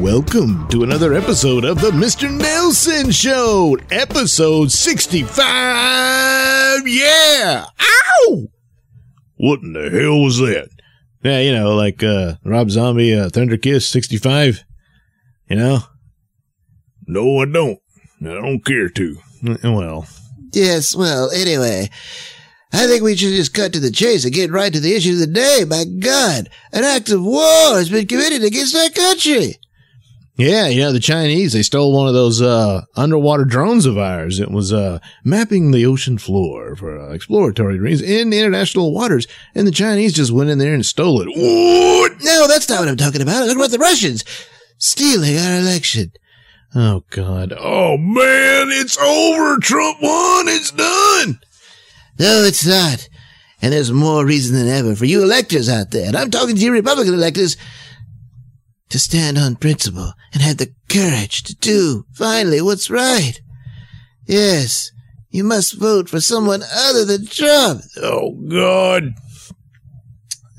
Welcome to another episode of the Mr. Nailsin Show, episode 65. Yeah! Ow! What in the hell was that? Yeah, you know, like uh, Rob Zombie, uh, Thunder Kiss 65. You know? No, I don't. I don't care to. Well, Yes, well, anyway, I think we should just cut to the chase and get right to the issue of the day. My God, an act of war has been committed against our country. Yeah, you know, the Chinese, they stole one of those uh, underwater drones of ours. It was uh, mapping the ocean floor for uh, exploratory reasons in international waters. And the Chinese just went in there and stole it. What? No, that's not what I'm talking about. I'm talking about the Russians stealing our election. Oh, God. Oh, man, it's over. Trump won. It's done. No, it's not. And there's more reason than ever for you electors out there, and I'm talking to you Republican electors, to stand on principle and have the courage to do finally what's right. Yes, you must vote for someone other than Trump. Oh, God.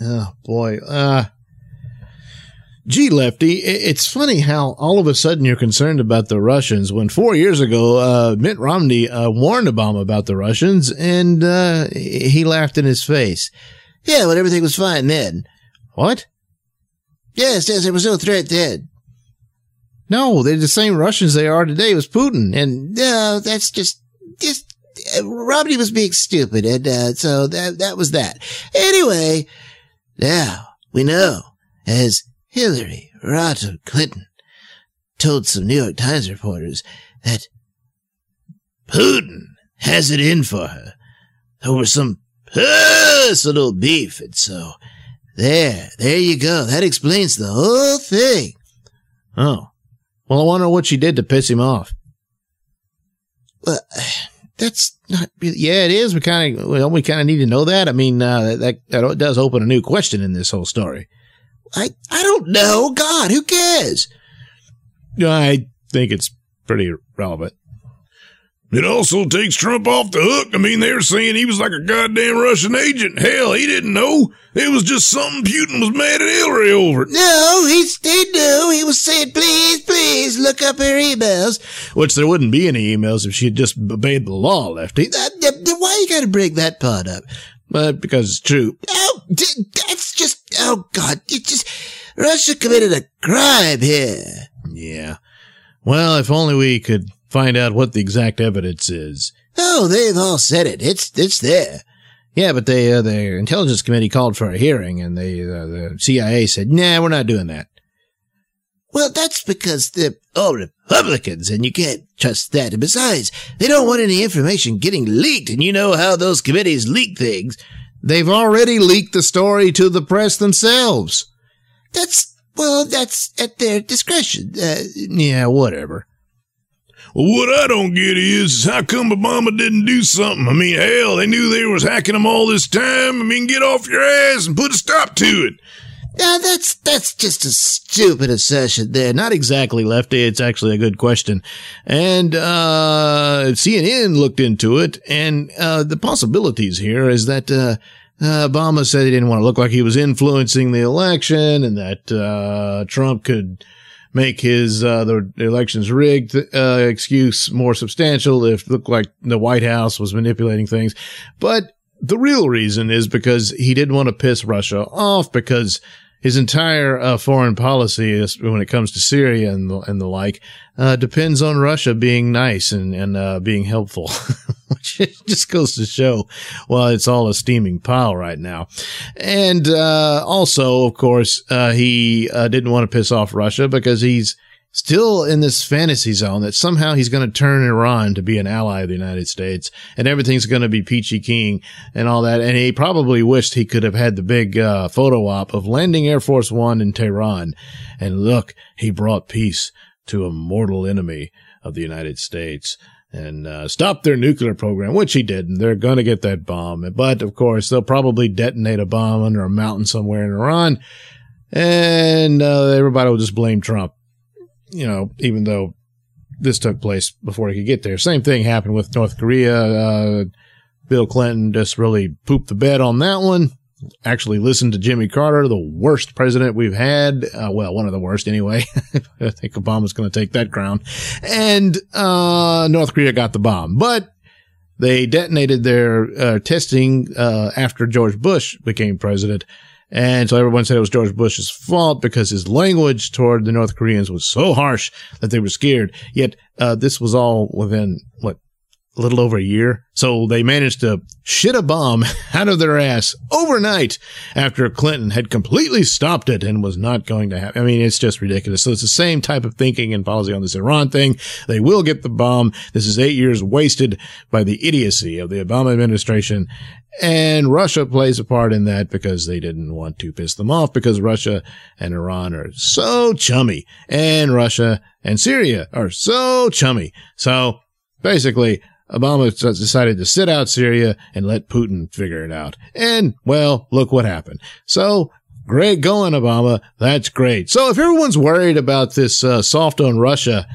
Oh, boy. Uh, Gee, Lefty, it's funny how all of a sudden you're concerned about the Russians when four years ago, uh, Mitt Romney uh, warned Obama about the Russians and uh, he laughed in his face. Yeah, but everything was fine then. What? Yes, yes, there was no threat then. No, they're the same Russians they are today with Putin. And no, that's just, just, uh, Romney was being stupid. And, uh, so that, that was that. Anyway, now we know as Hillary Rodham Clinton told some New York Times reporters that Putin has it in for her over some personal beef. And so there, there you go. That explains the whole thing. Oh, well, I wonder what she did to piss him off. Well, that's not really. Yeah, it is. We kind of, well, we kind of need to know that. I mean, uh, that, that does open a new question in this whole story. I, I don't know. God, who cares? I think it's pretty relevant. It also takes Trump off the hook. I mean, they were saying he was like a goddamn Russian agent. Hell, he didn't know. It was just something Putin was mad at Hillary over. No, he, did knew. He was saying, please, please look up her emails. Which there wouldn't be any emails if she had just obeyed the law, Lefty. Uh, why you gotta bring that part up? But because it's true. Oh, that's just, oh God, it just, Russia committed a crime here. Yeah. Well, if only we could find out what the exact evidence is. Oh, they've all said it. It's, it's there. Yeah, but they, uh, the intelligence committee called for a hearing and they, uh, the CIA said, nah, we're not doing that. Well, that's because they're all Republicans and you can't trust that. And besides, they don't want any information getting leaked. And you know how those committees leak things. They've already leaked the story to the press themselves. That's, well, that's at their discretion. Uh, yeah, whatever. Well, what I don't get is is how come Obama didn't do something? I mean, hell, they knew they was hacking them all this time. I mean, get off your ass and put a stop to it. Now that's that's just a stupid assertion there. Not exactly, Lefty. It's actually a good question. And uh CNN looked into it, and uh the possibilities here is that uh, uh Obama said he didn't want to look like he was influencing the election, and that uh Trump could make his uh the elections rigged uh excuse more substantial if looked like the White House was manipulating things. But the real reason is because he didn't want to piss Russia off because his entire uh, foreign policy when it comes to Syria and the, and the like uh, depends on Russia being nice and and uh, being helpful, which just goes to show. Well, it's all a steaming pile right now, and uh, also, of course, uh, he uh, didn't want to piss off Russia because he's still in this fantasy zone that somehow he's going to turn Iran to be an ally of the United States and everything's going to be peachy keen and all that. And he probably wished he could have had the big uh, photo op of landing Air Force One in Tehran. And look, he brought peace to a mortal enemy of the United States. and uh, stop their nuclear program, which he didn't. They're going to get that bomb. But of course, they'll probably detonate a bomb under a mountain somewhere in Iran. And uh, everybody will just blame Trump, you know, even though this took place before he could get there. Same thing happened with North Korea. Uh, Bill Clinton just really pooped the bed on that one actually listened to Jimmy Carter, the worst president we've had. Uh, well, one of the worst anyway. I think Obama's going to take that crown. And, uh, North Korea got the bomb, but they detonated their, uh, testing, uh, after George Bush became president. And so everyone said it was George Bush's fault because his language toward the North Koreans was so harsh that they were scared. Yet, uh, this was all within, what, a little over a year. So they managed to shit a bomb out of their ass overnight after Clinton had completely stopped it and was not going to happen. I mean, it's just ridiculous. So it's the same type of thinking and policy on this Iran thing. They will get the bomb. This is eight years wasted by the idiocy of the Obama administration. And Russia plays a part in that because they didn't want to piss them off because Russia and Iran are so chummy and Russia and Syria are so chummy. So basically Obama decided to sit out Syria and let Putin figure it out. And, well, look what happened. So, great going, Obama. That's great. So, if everyone's worried about this uh, soft on Russia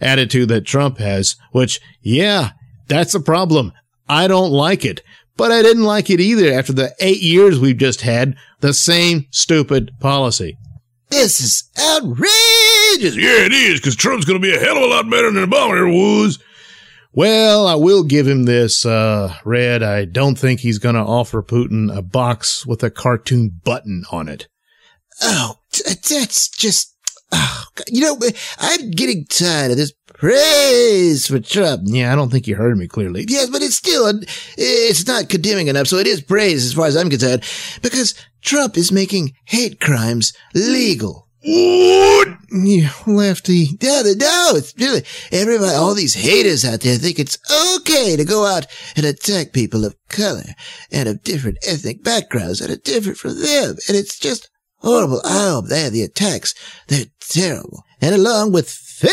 attitude that Trump has, which, yeah, that's a problem. I don't like it. But I didn't like it either after the eight years we've just had the same stupid policy. This is outrageous. Yeah, it is, because Trump's going to be a hell of a lot better than Obama ever was. Well, I will give him this, uh, Red. I don't think he's going to offer Putin a box with a cartoon button on it. Oh, that's just, oh, you know, I'm getting tired of this praise for Trump. Yeah, I don't think you heard me clearly. Yes, but it's still, it's not condemning enough. So it is praise as far as I'm concerned because Trump is making hate crimes legal. Yeah, lefty. No, no, it's really everybody, all these haters out there think it's okay to go out and attack people of color and of different ethnic backgrounds that are different from them. And it's just horrible. I hope they the attacks. They're terrible. And along with fake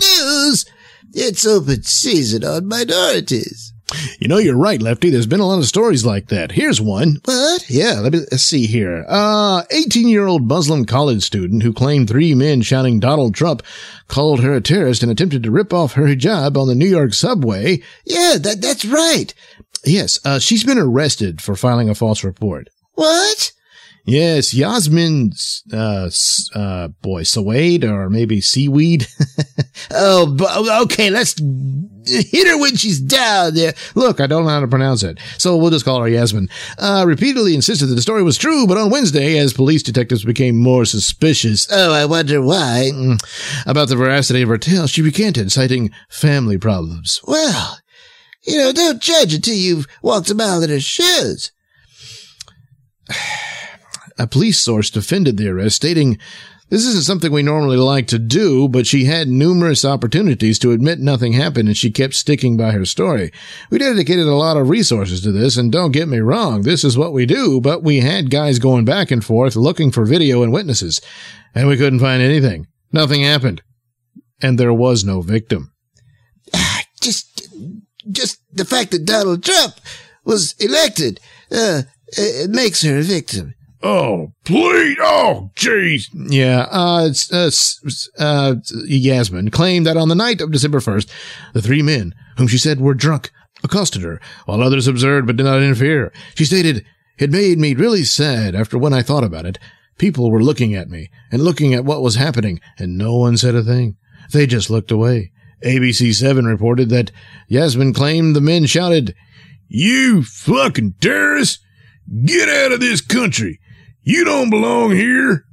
news, it's open season on minorities. You know, you're right, Lefty. There's been a lot of stories like that. Here's one. What? Yeah, let me let's see here. Uh, 18 year old Muslim college student who claimed three men shouting Donald Trump called her a terrorist and attempted to rip off her hijab on the New York subway. Yeah, that, that's right. Yes, uh, she's been arrested for filing a false report. What? Yes, Yasmin, uh, uh, boy, Sawade or maybe Seaweed. oh, okay, let's hit her when she's down there. Look, I don't know how to pronounce it, so we'll just call her Yasmin. Uh, repeatedly insisted that the story was true, but on Wednesday, as police detectives became more suspicious. Oh, I wonder why. Mm, about the veracity of her tale, she recanted, citing family problems. Well, you know, don't judge until you've walked a mile in her shoes. A police source defended the arrest, stating, this isn't something we normally like to do, but she had numerous opportunities to admit nothing happened and she kept sticking by her story. We dedicated a lot of resources to this, and don't get me wrong, this is what we do, but we had guys going back and forth looking for video and witnesses, and we couldn't find anything. Nothing happened. And there was no victim. Just, just the fact that Donald Trump was elected, uh, it makes her a victim. Oh, please. Oh, jeez. Yeah. Uh, uh, uh, Yasmin claimed that on the night of December 1st, the three men, whom she said were drunk, accosted her, while others observed but did not interfere. She stated, It made me really sad after when I thought about it. People were looking at me and looking at what was happening, and no one said a thing. They just looked away. ABC 7 reported that Yasmin claimed the men shouted, You fucking terrorists! Get out of this country! You don't belong here.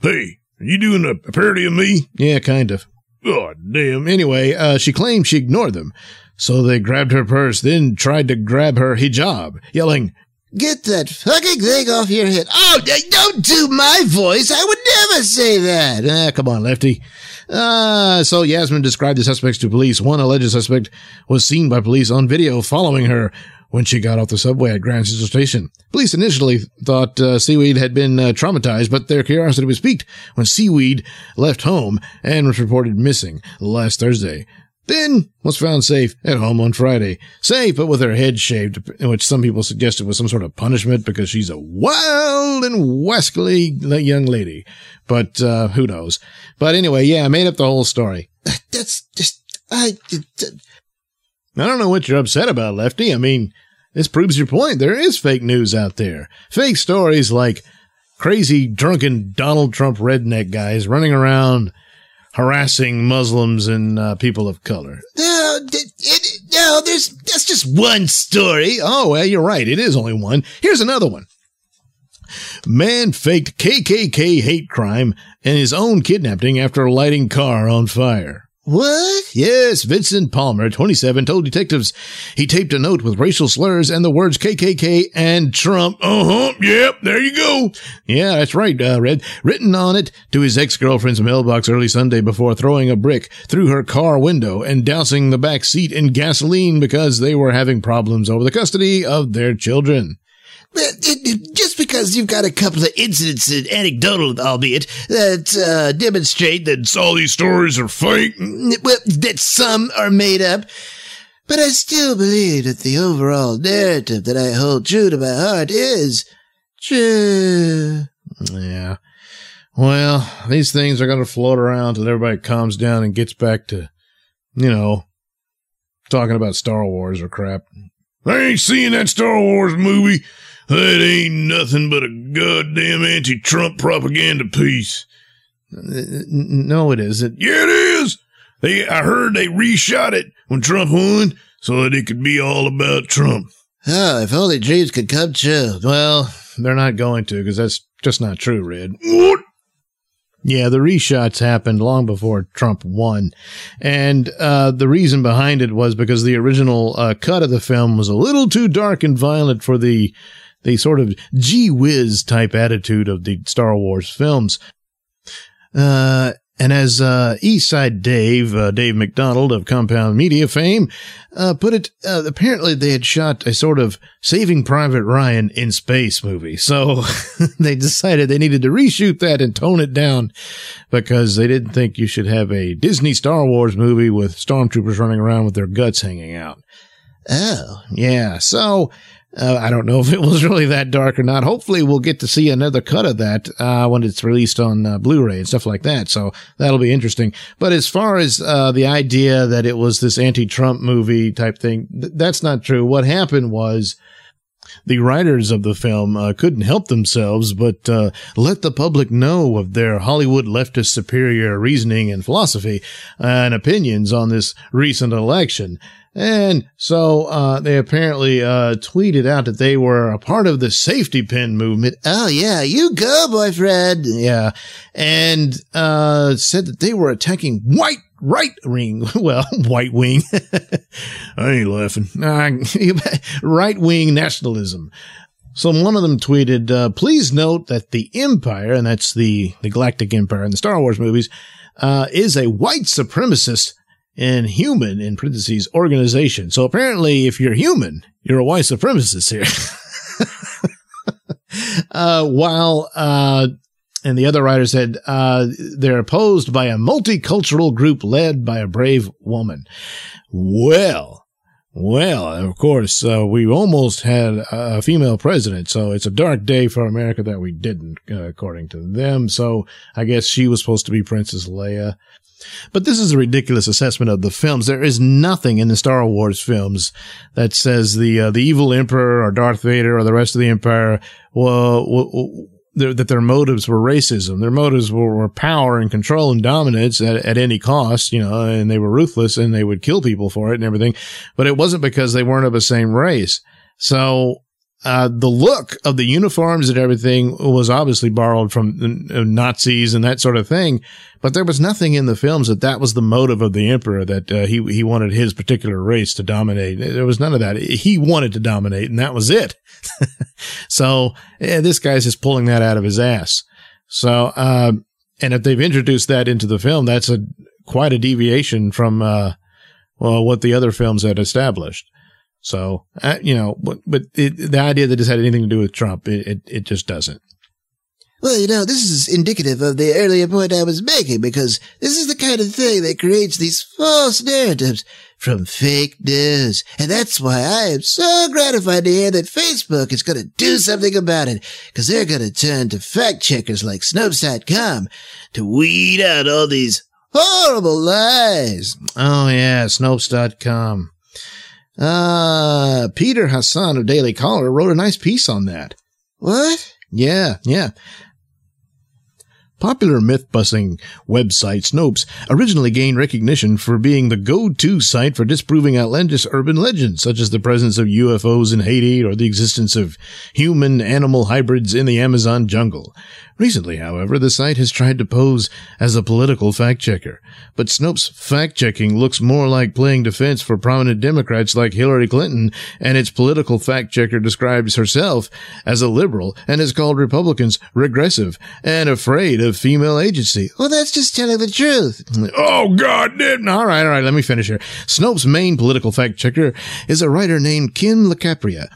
Hey, are you doing a, a parody of me? Yeah, kind of. God damn. Anyway, uh, she claimed she ignored them. So they grabbed her purse, then tried to grab her hijab, yelling, Get that fucking thing off your head. Oh, don't do my voice. I would never say that. Ah, come on, Lefty. Uh, so Yasmin described the suspects to police. One alleged suspect was seen by police on video following her when she got off the subway at Grand Central Station. Police initially thought uh, Seaweed had been uh, traumatized, but their curiosity was piqued when Seaweed left home and was reported missing last Thursday. then was found safe at home on Friday. Safe, but with her head shaved, which some people suggested was some sort of punishment because she's a wild and wascally young lady. But, uh, who knows? But anyway, yeah, I made up the whole story. That's just, I, I don't know what you're upset about, Lefty. I mean, this proves your point. There is fake news out there. Fake stories like crazy, drunken Donald Trump redneck guys running around harassing Muslims and uh, people of color. No, it, it, no, there's that's just one story. Oh, well, you're right. It is only one. Here's another one. Man faked KKK hate crime and his own kidnapping after lighting car on fire. What? Yes, Vincent Palmer, 27, told detectives he taped a note with racial slurs and the words KKK and Trump. Uh huh. Yep. There you go. Yeah, that's right, uh, Red. Written on it to his ex-girlfriend's mailbox early Sunday before throwing a brick through her car window and dousing the back seat in gasoline because they were having problems over the custody of their children. Just because you've got a couple of incidents, anecdotal albeit, that uh, demonstrate that all these stories are fake, well, that some are made up, but I still believe that the overall narrative that I hold true to my heart is true. Yeah. Well, these things are going to float around till everybody calms down and gets back to, you know, talking about Star Wars or crap. I ain't seeing that Star Wars movie. That ain't nothing but a goddamn anti-Trump propaganda piece. No, it isn't. Yeah, it is. They, I heard they reshot it when Trump won so that it could be all about Trump. Oh, if only dreams could come true. Well, they're not going to because that's just not true, Red. What? Yeah, the reshots happened long before Trump won. And uh, the reason behind it was because the original uh, cut of the film was a little too dark and violent for the the sort of gee whiz type attitude of the Star Wars films. Uh, and as uh, Eastside Dave, uh, Dave McDonald of Compound Media fame, uh, put it, uh, apparently they had shot a sort of Saving Private Ryan in space movie. So they decided they needed to reshoot that and tone it down because they didn't think you should have a Disney Star Wars movie with stormtroopers running around with their guts hanging out. Oh, yeah. So uh, I don't know if it was really that dark or not. Hopefully, we'll get to see another cut of that uh, when it's released on uh, Blu-ray and stuff like that. So that'll be interesting. But as far as uh, the idea that it was this anti-Trump movie type thing, th- that's not true. What happened was the writers of the film uh, couldn't help themselves but uh, let the public know of their Hollywood leftist superior reasoning and philosophy and opinions on this recent election. And so uh, they apparently uh, tweeted out that they were a part of the safety pin movement. Oh, yeah, you go, boyfriend. Yeah. And uh, said that they were attacking white right wing, well, white wing. I ain't laughing. right wing nationalism. So one of them tweeted, uh, please note that the Empire, and that's the, the Galactic Empire in the Star Wars movies, uh, is a white supremacist and human in parentheses organization. So apparently, if you're human, you're a white supremacist here. uh, while, uh, and the other writer said, uh, they're opposed by a multicultural group led by a brave woman. Well, well, of course, uh, we almost had a female president, so it's a dark day for America that we didn't, uh, according to them. So I guess she was supposed to be Princess Leia. But this is a ridiculous assessment of the films. There is nothing in the Star Wars films that says the uh, the evil Emperor or Darth Vader or the rest of the Empire well, that their motives were racism. Their motives were, were power and control and dominance at, at any cost, you know, and they were ruthless and they would kill people for it and everything. But it wasn't because they weren't of the same race. So uh, the look of the uniforms and everything was obviously borrowed from Nazis and that sort of thing, but there was nothing in the films that that was the motive of the emperor that uh, he he wanted his particular race to dominate. There was none of that. He wanted to dominate, and that was it. so yeah, this guy's just pulling that out of his ass. So, uh, and if they've introduced that into the film, that's a quite a deviation from uh, well what the other films had established. So, uh, you know, but, but it, the idea that this had anything to do with Trump, it, it, it just doesn't. Well, you know, this is indicative of the earlier point I was making because this is the kind of thing that creates these false narratives from fake news. And that's why I am so gratified to hear that Facebook is going to do something about it because they're going to turn to fact checkers like Snopes.com to weed out all these horrible lies. Oh, yeah, Snopes.com. Uh, Peter Hasson of Daily Caller wrote a nice piece on that. What? Yeah, yeah. Popular myth-busting website Snopes originally gained recognition for being the go-to site for disproving outlandish urban legends, such as the presence of UFOs in Haiti or the existence of human-animal hybrids in the Amazon jungle. Recently, however, the site has tried to pose as a political fact-checker. But Snopes fact-checking looks more like playing defense for prominent Democrats like Hillary Clinton, and its political fact-checker describes herself as a liberal and has called Republicans regressive and afraid of female agency. Well, that's just telling the truth. Oh, God damn. All right, all right, let me finish here. Snopes' main political fact-checker is a writer named Kim LaCapria.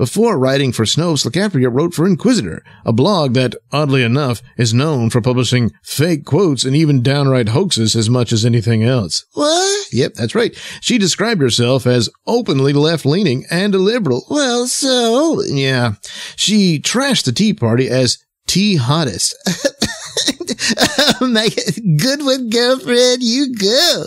Before writing for Snopes, LaCapria wrote for Inquisitor, a blog that, oddly enough, is known for publishing fake quotes and even downright hoaxes as much as anything else. What? Yep, that's right. She described herself as openly left-leaning and a liberal. Well, so? Yeah. She trashed the Tea Party as tea hottest. My good one, girlfriend, you go.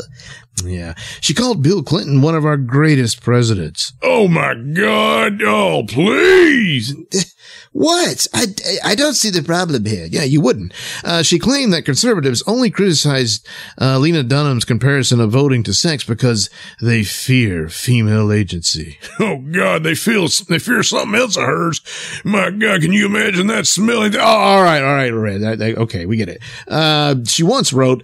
Yeah. She called Bill Clinton one of our greatest presidents. Oh, my God. Oh, please. What? I, I don't see the problem here. Yeah, you wouldn't. Uh, she claimed that conservatives only criticized uh, Lena Dunham's comparison of voting to sex because they fear female agency. Oh, God. They feel, they fear something else of hers. My God. Can you imagine that smelling? Oh, all right, all right, all right. Okay, we get it. Uh, she once wrote,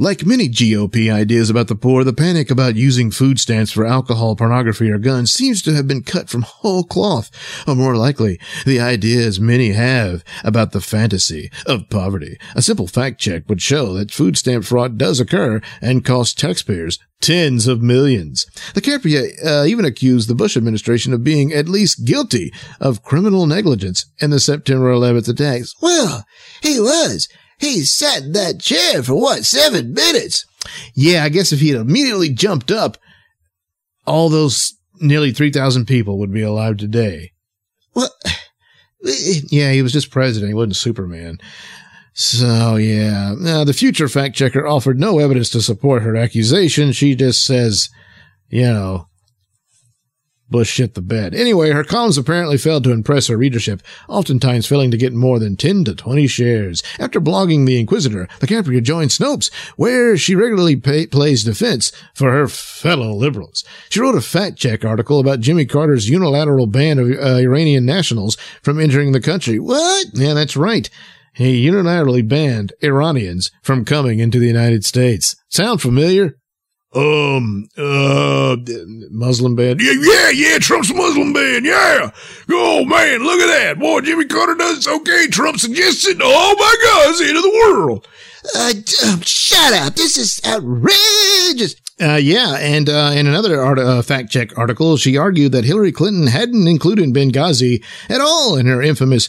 like many GOP ideas about the poor, the panic about using food stamps for alcohol, pornography, or guns seems to have been cut from whole cloth. Or more likely, the ideas many have about the fantasy of poverty. A simple fact check would show that food stamp fraud does occur and costs taxpayers tens of millions. LaCapria uh, even accused the Bush administration of being at least guilty of criminal negligence in the September 11th attacks. Well, he was. He sat in that chair for what, seven minutes? Yeah, I guess if he had immediately jumped up, all those nearly 3,000 people would be alive today. Well, Yeah, he was just president. He wasn't Superman. So, yeah. Now, the future fact checker offered no evidence to support her accusation. She just says, you know, Bush shit the bed. Anyway, her columns apparently failed to impress her readership, oftentimes failing to get more than 10 to 20 shares. After blogging The Inquisitor, the DiCaprio joined Snopes, where she regularly pay- plays defense for her fellow liberals. She wrote a fact check article about Jimmy Carter's unilateral ban of uh, Iranian nationals from entering the country. What? Yeah, that's right. He unilaterally banned Iranians from coming into the United States. Sound familiar? Um, uh, Muslim ban? yeah, yeah, yeah, Trump's Muslim ban, yeah. Oh, man, look at that. Boy, Jimmy Carter does it. Okay, Trump suggested. Oh, my God, it's the end of the world. uh, d- shut up. This is outrageous. Uh, yeah, and uh, in another art- uh, fact check article, she argued that Hillary Clinton hadn't included Benghazi at all in her infamous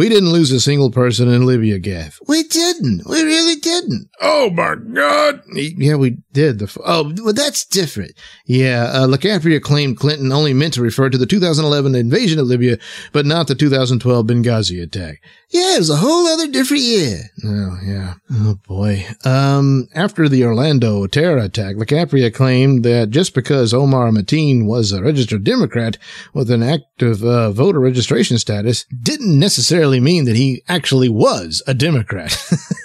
"We didn't lose a single person in Libya" gaffe. We didn't. We really didn't. Oh, my God. Yeah, we did. The f- Oh, well, that's different. yeah, uh, LaCapria claimed Clinton only meant to refer to the 2011 invasion of Libya, but not the 2012 Benghazi attack. Yeah, it was a whole other different year. Oh, yeah. Oh, boy. Um, after the Orlando terror attack, LaCapria claimed that just because Omar Mateen was a registered Democrat with an active uh, voter registration status didn't necessarily mean that he actually was a Democrat.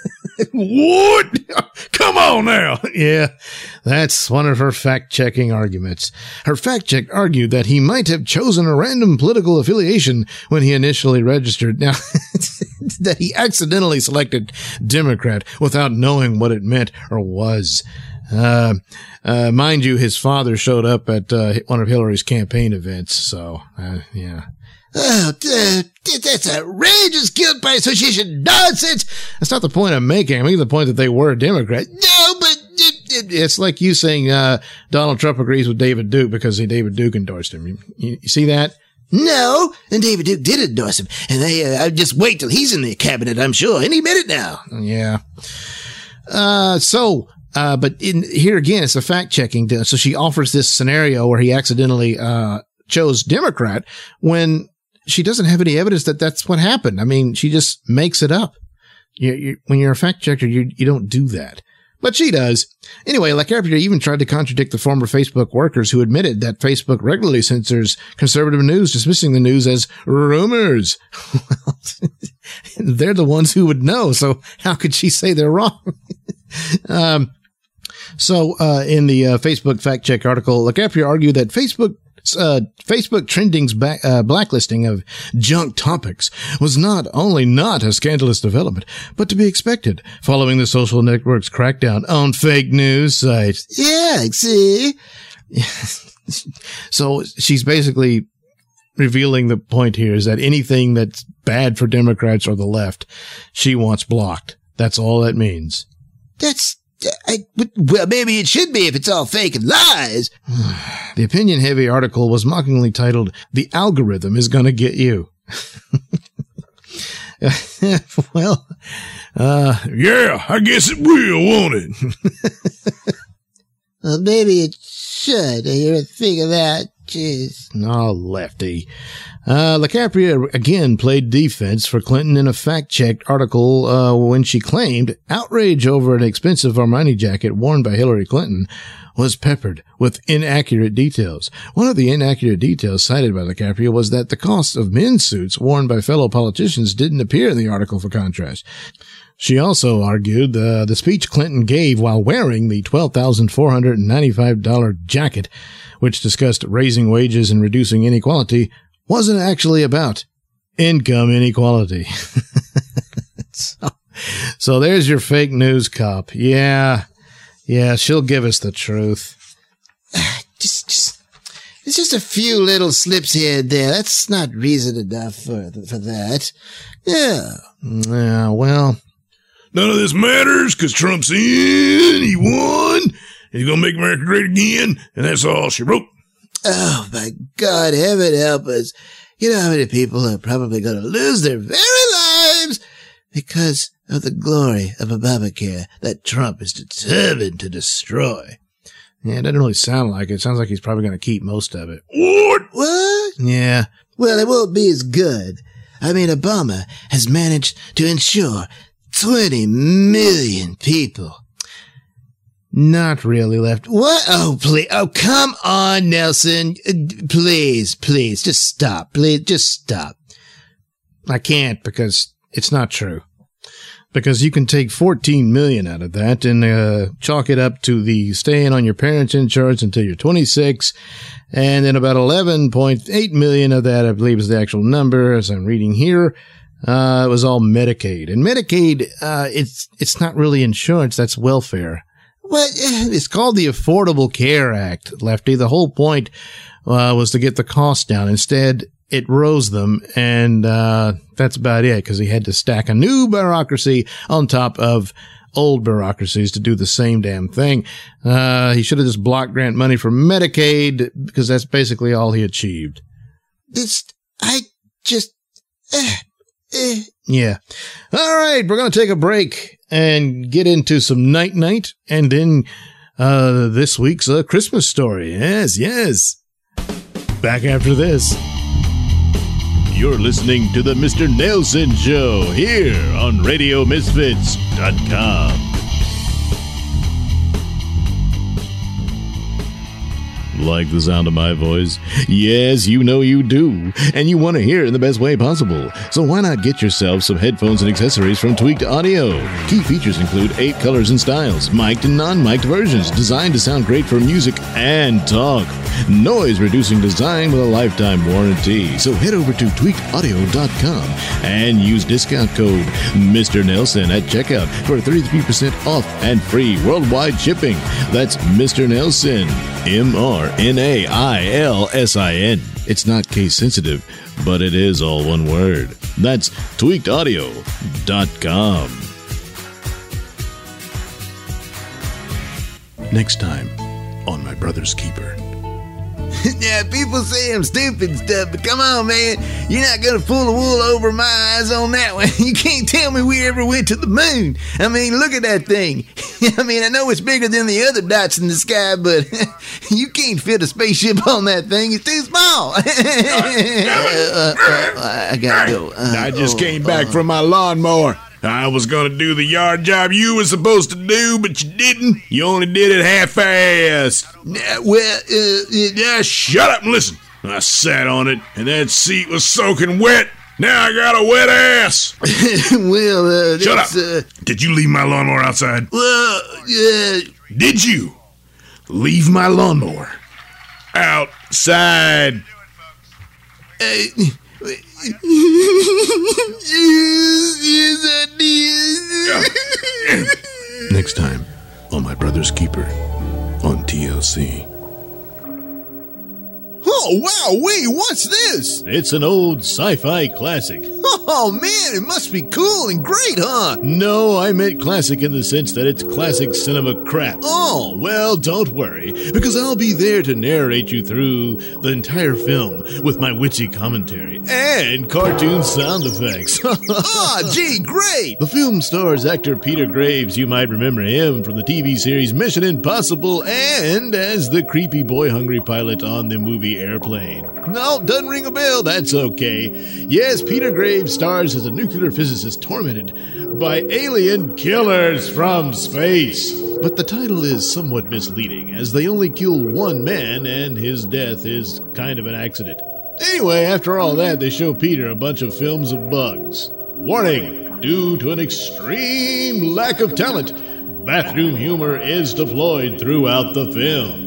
What? Come on now. yeah, that's one of her fact checking arguments. Her fact check argued that he might have chosen a random political affiliation when he initially registered. Now, that he accidentally selected Democrat without knowing what it meant or was. Uh, uh, mind you, his father showed up at uh, one of Hillary's campaign events, so uh, yeah. Oh, that's outrageous guilt by association nonsense. That's not the point I'm making. I'm making the point that they were a Democrat. No, but it, it, It's like you saying uh, Donald Trump agrees with David Duke because David Duke endorsed him. You, you, you see that? No, and David Duke did endorse him, and they uh, just wait till he's in the cabinet. I'm sure any minute now. Yeah. Uh, so, uh, but in here again, it's a fact checking. So she offers this scenario where he accidentally, uh, chose Democrat when she doesn't have any evidence that that's what happened. I mean, she just makes it up. You, you, when you're a fact checker, you, you don't do that. But she does. Anyway, LaCapria even tried to contradict the former Facebook workers who admitted that Facebook regularly censors conservative news, dismissing the news as rumors. they're the ones who would know. So how could she say they're wrong? um, so, uh, in the uh, Facebook fact check article, LaCapria argued that Facebook uh, Facebook trending's back, uh, blacklisting of junk topics was not only not a scandalous development, but to be expected following the social network's crackdown on fake news sites. Yeah, see? so she's basically revealing the point here is that anything that's bad for Democrats or the left, she wants blocked. That's all that means. That's I, well, maybe it should be if it's all fake and lies. the opinion heavy article was mockingly titled, The Algorithm is Gonna Get You. well, uh, yeah, I guess it will, won't it? well, maybe it should. You think of that. Jeez. No, lefty. Uh, LaCapria again played defense for Clinton in a fact-checked article uh, when she claimed outrage over an expensive Armani jacket worn by Hillary Clinton was peppered with inaccurate details. One of the inaccurate details cited by LaCapria was that the cost of men's suits worn by fellow politicians didn't appear in the article for contrast. She also argued uh, the speech Clinton gave while wearing the $12,495 jacket which discussed raising wages and reducing inequality, wasn't actually about income inequality. so, so there's your fake news cop. Yeah. Yeah, she'll give us the truth. Just, just, it's just a few little slips here and there. That's not reason enough for, for that. Yeah. Yeah, well. None of this matters because Trump's in. He won. He's going to make America great again. And that's all she wrote. Oh, my God, heaven help us. You know how many people are probably going to lose their very lives because of the glory of Obamacare that Trump is determined to destroy. Yeah, it doesn't really sound like it. it sounds like he's probably going to keep most of it. What? What? Yeah. Well, it won't be as good. I mean, Obama has managed to ensure 20 million people not really left. What? Oh, please. Oh, come on, Nailsin. Uh, please, please, just stop. Please, just stop. I can't because it's not true. Because you can take 14 million out of that and uh, chalk it up to the staying on your parents' insurance until you're 26. And then about 11.8 million of that, I believe is the actual number as I'm reading here. Uh, it was all Medicaid and Medicaid, uh, it's, it's not really insurance. That's welfare. What? It's called the Affordable Care Act, Lefty. The whole point uh, was to get the cost down. Instead, it rose them, and uh, that's about it because he had to stack a new bureaucracy on top of old bureaucracies to do the same damn thing. Uh, he should have just blocked grant money for Medicaid because that's basically all he achieved. This, I just, uh, uh. yeah. All right, we're gonna take a break and get into some Night Knight and then uh, this week's uh, Christmas story. Yes, yes. Back after this. You're listening to the Mr. Nailsin Show here on RadioMisfits.com. Like the sound of my voice? Yes, you know you do. And you want to hear it in the best way possible. So why not get yourself some headphones and accessories from Tweaked Audio? Key features include eight colors and styles, mic'd and non-mic'd versions, designed to sound great for music and talk. Noise reducing design with a lifetime warranty. So head over to tweakedaudio.com and use discount code Mr. Nailsin at checkout for 33% off and free worldwide shipping. That's Mr. Nailsin, M R N A I L S I N. It's not case sensitive, but it is all one word. That's tweakedaudio.com. Next time on My Brother's Keeper. yeah, people say I'm stupid and stuff, but come on, man. You're not gonna pull the wool over my eyes on that one. You can't tell me we ever went to the moon. I mean, look at that thing. I mean, I know it's bigger than the other dots in the sky, but you can't fit a spaceship on that thing. It's too small. uh, uh, I gotta go. Uh, I just oh, came back uh, from my lawnmower. I was gonna do the yard job you was supposed to do, but you didn't. You only did it half-assed. uh, well, uh, Yeah, shut up and listen. I sat on it, and that seat was soaking wet. Now I got a wet ass. uh, well, uh, Shut up. Uh, Did you leave my lawnmower outside? well, uh, Did you leave my lawnmower outside? yes, yes, I did. Next time on My Brother's Keeper on TLC. Oh, wow, wait, what's this? It's an old sci fi classic. Oh, man, it must be cool and great, huh? No, I meant classic in the sense that it's classic cinema crap. Oh, Well, don't worry, because I'll be there to narrate you through the entire film with my witty commentary and cartoon sound effects. ah, gee, great. the film stars actor Peter Graves. You might remember him from the TV series Mission Impossible and as the creepy boy hungry pilot on the movie Airplane. No, doesn't ring a bell. That's okay. Yes, Peter Graves stars as a nuclear physicist tormented by alien killers from space. But the title is somewhat misleading, as they only kill one man, and his death is kind of an accident. Anyway, after all that, they show Peter a bunch of films of bugs. Warning! Due to an extreme lack of talent, bathroom humor is deployed throughout the film.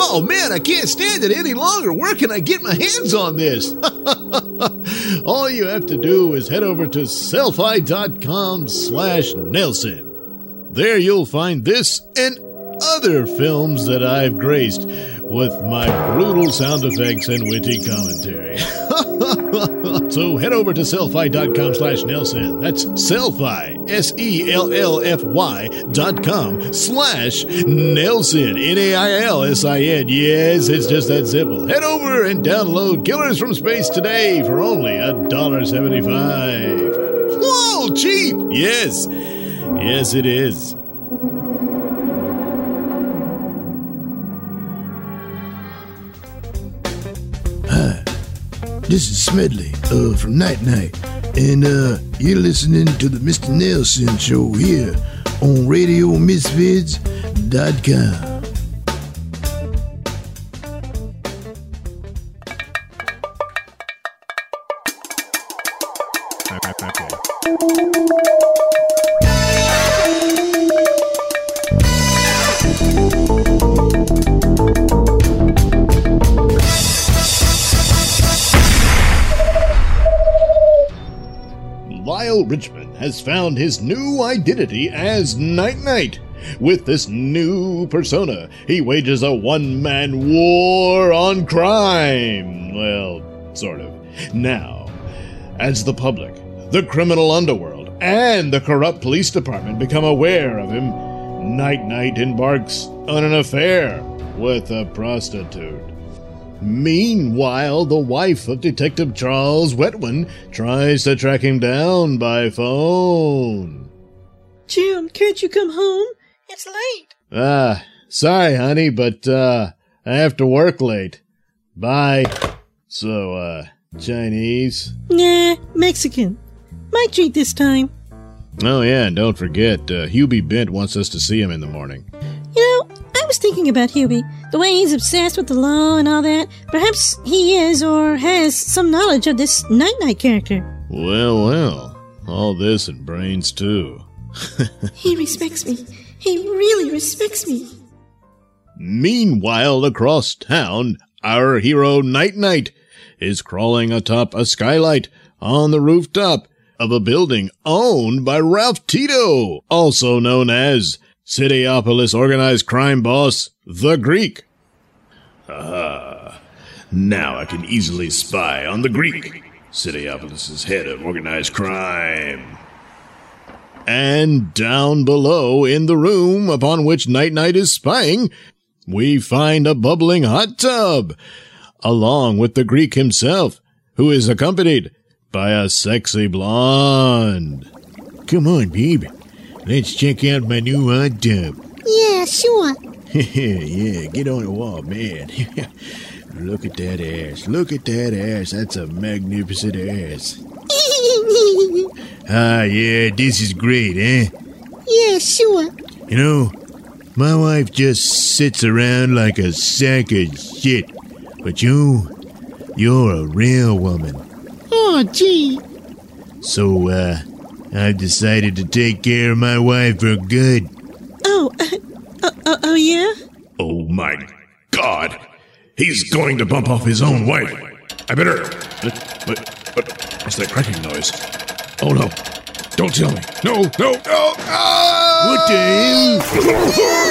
Oh, man, I can't stand it any longer. Where can I get my hands on this? All you have to do is head over to sellfy.com slash Nailsin. There you'll find this and other films that I've graced with my brutal sound effects and witty commentary. so head over to sellfy.com slash Nailsin. That's Sellfy, S-E-L-L-F-Y dot com slash Nailsin, N-A-I-L-S-I-N. Yes, it's just that simple. Head over and download Killers from Space today for only a dollar seventy-five. Whoa, cheap. Yes, yes it is. This is Smedley uh, from Night Knight, and uh, you're listening to the Mr. Nailsin Show here on RadioMisfits.com. Lyle Richmond has found his new identity as Night Knight. With this new persona, he wages a one man war on crime. Well, sort of. Now, as the public, the criminal underworld, and the corrupt police department become aware of him, Night Knight embarks on an affair with a prostitute. Meanwhile, the wife of Detective Charles Wetwin tries to track him down by phone. Jim, can't you come home? It's late. Ah, sorry, honey, but, uh, I have to work late. Bye. So, uh, Chinese? Nah, Mexican. My treat this time. Oh, yeah, and don't forget, uh, Hubie Bent wants us to see him in the morning. You know, I was thinking about Hubie. The way he's obsessed with the law and all that. Perhaps he is or has some knowledge of this Night Knight character. Well, well, all this and brains, too. He respects me. He really respects me. Meanwhile, across town, our hero Night Knight is crawling atop a skylight on the rooftop of a building owned by Ralph Tito, also known as Cityopolis organized crime boss, the Greek. Ah, now I can easily spy on the Greek, Cityopolis's head of organized crime. And down below in the room upon which Night Knight is spying, we find a bubbling hot tub, along with the Greek himself, who is accompanied by a sexy blonde. Come on, babe. Let's check out my new hot tub. Yeah, sure. yeah, get on the wall, man. Look at that ass. Look at that ass. That's a magnificent ass. Ah, yeah, this is great, eh? yeah, sure. You know, my wife just sits around like a sack of shit. But you, you're a real woman. Oh, gee. So, uh, I've decided to take care of my wife for good. Oh, uh, uh, uh, oh, yeah? Oh my god. He's going to bump off his own wife. I better. What, what, what, what's that cracking noise? Oh no. Don't tell me. No, no, no. Ah! What the hell?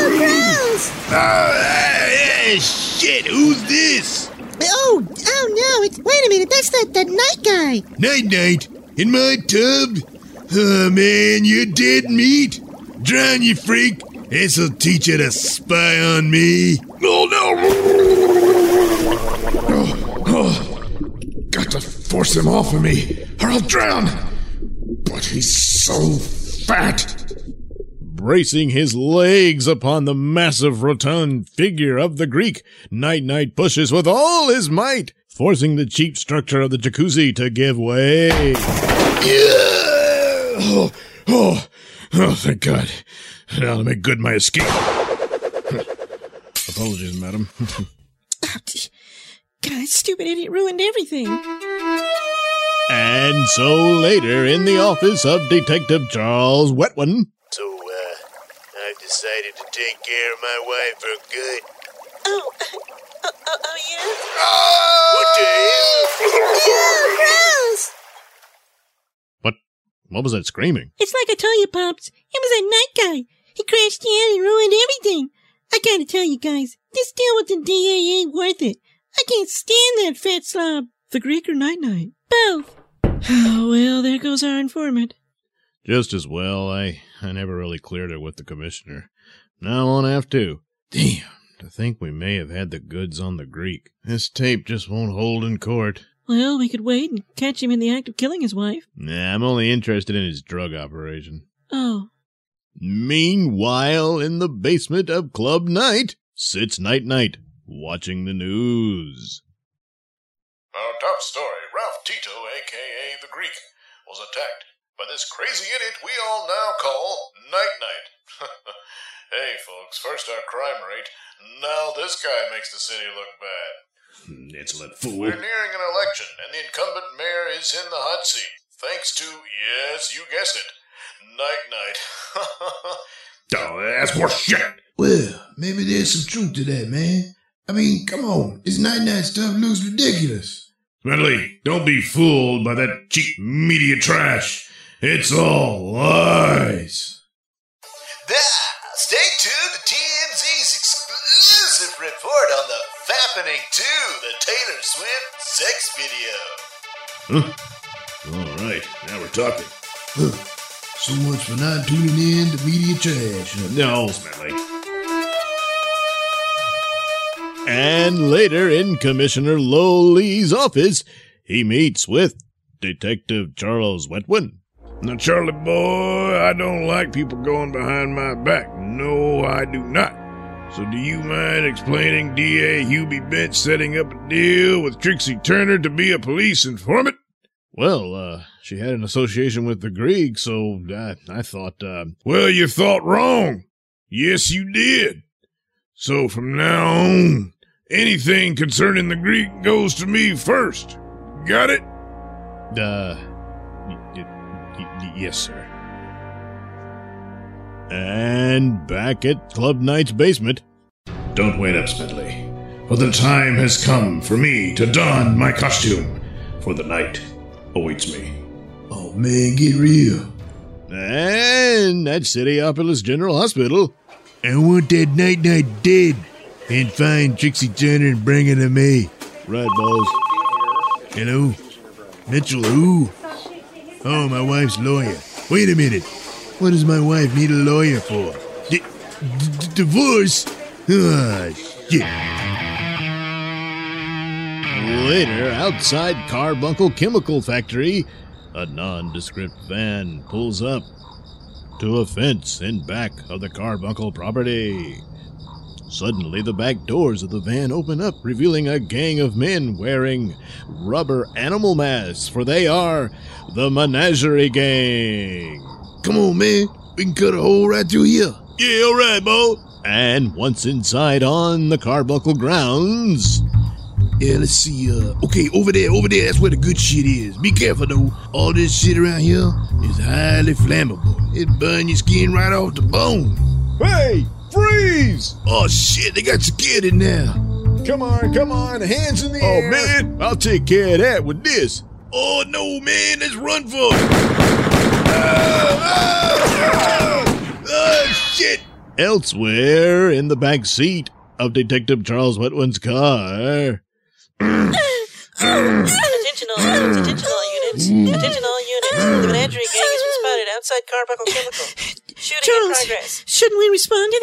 Gross! Ah, shit, who's this? Oh, oh no, it's, wait a minute, that's that, that night guy. Night Knight, in my tub. Oh man, you're dead meat. Drown, you freak. This'll teach you to spy on me. Oh no. Oh, oh. Got to force him off of me, or I'll drown. But he's so fat. Bracing his legs upon the massive rotund figure of the Greek, Night Knight pushes with all his might, forcing the cheap structure of the jacuzzi to give way. Oh, oh, oh, thank God. Now to make good my escape. Apologies, madam. Oh. God, that stupid idiot ruined everything. and so later in the office of Detective Charles Wetwin, So, uh, I've decided to take care of my wife for good. Oh, uh, oh, oh, oh, yeah? What the hell? Gross! What? Was that screaming? It's like I told you, Pops. It was that night guy. He crashed in and ruined everything. I gotta tell you guys, this deal with the DA ain't worth it. I can't stand that fat slob. The Greek or Night Knight? Both. Oh, well, there goes our informant. Just as well, I, I never really cleared it with the commissioner. Now I won't have to. Damn, to think we may have had the goods on the Greek. This tape just won't hold in court. Well, we could wait and catch him in the act of killing his wife. Nah, I'm only interested in his drug operation. Oh, Meanwhile, in the basement of Club Night sits Night Knight, watching the news. Our top story Ralph Tito, aka the Greek, was attacked by this crazy idiot we all now call Night Knight. hey, folks, first our crime rate, now this guy makes the city look bad. Insolent fool. We're nearing an election, and the incumbent mayor is in the hot seat. Thanks to, yes, you guessed it, Night Knight. Oh, that's more shit. Well, maybe there's some truth to that, man. I mean, come on. This Night Knight stuff looks ridiculous. Smedley, don't be fooled by that cheap media trash. It's all lies. Ah, stay tuned to TMZ's exclusive report on the Fappening to the Taylor Swift sex video. Huh? All right, now we're talking. Huh. So much for not tuning in to media trash. No, Smedley. And later in Commissioner Lowley's office, he meets with Detective Charles Wetwin. Now, Charlie boy, I don't like people going behind my back. No, I do not. So, do you mind explaining DA Hubie Bench setting up a deal with Trixie Turner to be a police informant? Well, uh, she had an association with the Greek, so I, I thought, uh, Well, you thought wrong. Yes, you did. So, from now on, anything concerning the Greek goes to me first. Got it? uh, y- y- y- yes, sir. And back at Club Night's basement, Don't wait up, Smedley. For the time has come for me to don my costume. For the night awaits me. Oh man, get real. and at Cityopolis General Hospital, I want that Night Knight dead. And find Trixie Turner and bring her to me. Right, Balls. Hello? Mitchell, who? Oh, my wife's lawyer. Wait a minute. What does my wife need a lawyer for? D- d- divorce? Ah, shit. Later, outside Carbuncle Chemical Factory, a nondescript van pulls up to a fence in back of the Carbuncle property. Suddenly, the back doors of the van open up, revealing a gang of men wearing rubber animal masks, for they are the Menagerie Gang. Come on, man. We can cut a hole right through here. Yeah, all right, Bo. And once inside on the Carbuncle grounds, Yeah, let's see. Uh, okay, over there, over there. That's where the good shit is. Be careful though. All this shit around here is highly flammable. It burn your skin right off the bone. hey, freeze! Oh shit, they got security now. Come on, come on, hands in the air. Oh man, I'll take care of that with this. Oh no, man, let's run for it. Oh, Elsewhere, in the back seat of Detective Charles Wetwin's car, Attention all units, attention all units, attention all units. The menagerie gang has been spotted outside Carbuncle Chemical. Shooting in Charles, progress. shouldn't we respond to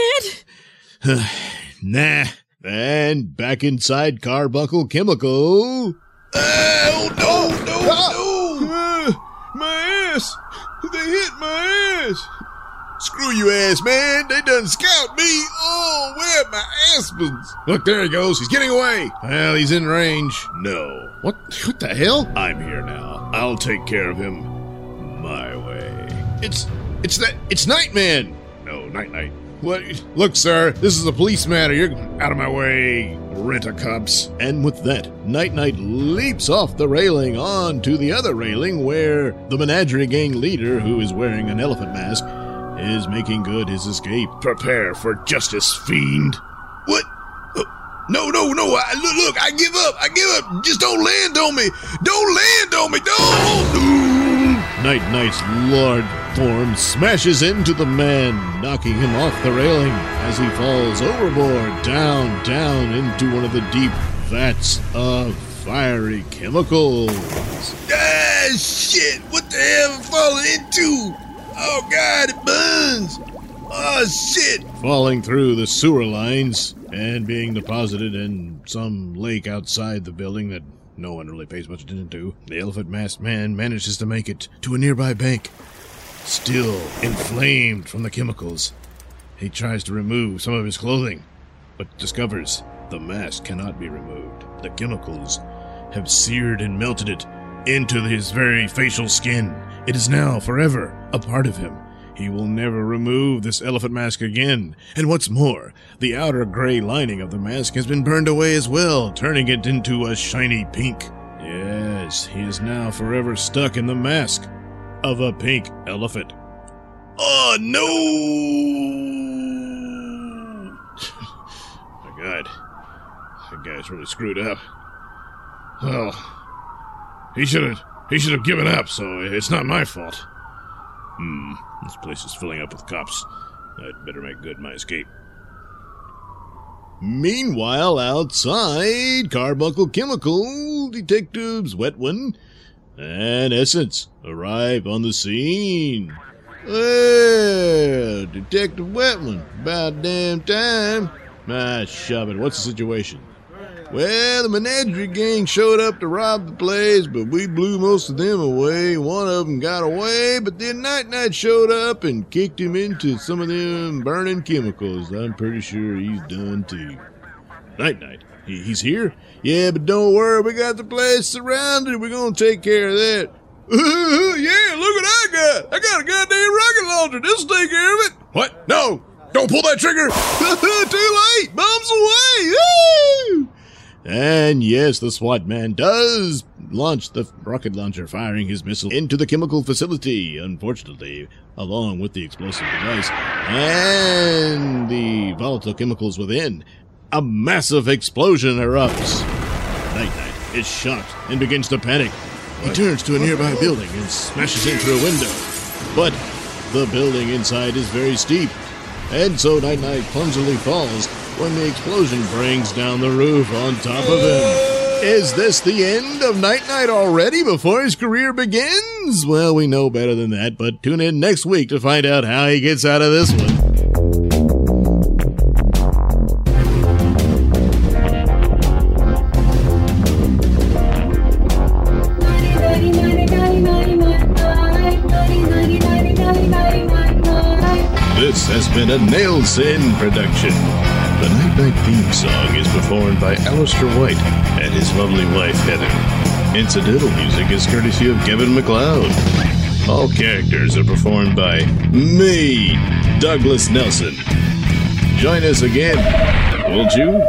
that? nah. And back inside Carbuncle Chemical. Oh no, no, ah. no. Ah. my ass! They hit my ass! Screw you ass, man! They done scout me! Oh, where are my aspens? Look, there he goes. He's getting away. Well, he's in range. No. What? What the hell? I'm here now. I'll take care of him my way. It's it's that it's Nightman. No, Night Knight. What? Look, sir. This is a police matter. You're out of my way. Rent a cups. And with that, Night Knight leaps off the railing onto the other railing where the menagerie gang leader, who is wearing an elephant mask, is making good his escape. Prepare for justice, fiend. What? Oh, No, no, no. I, look, look, I give up. I give up. Just don't land on me. Don't land on me. Don't. Night Knight's large form smashes into the man, knocking him off the railing as he falls overboard, down, down into one of the deep vats of fiery chemicals. Ah, shit. What the hell am I falling into? Oh, God, it burns. Oh, shit. falling through the sewer lines and being deposited in some lake outside the building that no one really pays much attention to. The elephant masked man manages to make it to a nearby bank, still inflamed from the chemicals. He tries to remove some of his clothing, but discovers the mask cannot be removed. The chemicals have seared and melted it into his very facial skin. It is now forever a part of him. He will never remove this elephant mask again. And what's more, the outer gray lining of the mask has been burned away as well, turning it into a shiny pink. Yes, he is now forever stuck in the mask of a pink elephant. Oh, no. My god. That guy's really screwed up. Well, he should have he should have given up, so it's not my fault. Hmm, this place is filling up with cops. I'd better make good my escape. Meanwhile, outside, Carbuncle Chemical detectives Wetwin and Essence arrive on the scene. Well, Detective Wetman, about damn time. Shove it. What's the situation? Well, the menagerie gang showed up to rob the place, but we blew most of them away. One of them got away, but then Night Knight showed up and kicked him into some of them burning chemicals. I'm pretty sure he's done too. Night Knight? He's here? Yeah, but don't worry, we got the place surrounded. We're gonna take care of that. yeah, look what I got! I got a goddamn rocket launcher. This'll take care of it. What? No! Don't pull that trigger! Too late! Bombs away! Woo! And yes, the SWAT man does launch the rocket launcher, firing his missile into the chemical facility, unfortunately, along with the explosive device and the volatile chemicals within. A massive explosion erupts. Night Knight is shocked and begins to panic. He turns to a nearby building and smashes in through a window. But the building inside is very steep, and so Night Knight clumsily falls when the explosion brings down the roof on top of him. Is this the end of Night Knight already before his career begins? Well, we know better than that, but tune in next week to find out how he gets out of this one. Been a Nailsin production. The Night Knight theme song is performed by Alistair White and his lovely wife, Heather. Incidental music is courtesy of Kevin MacLeod. All characters are performed by me, Douglas Nelson. Join us again, won't you?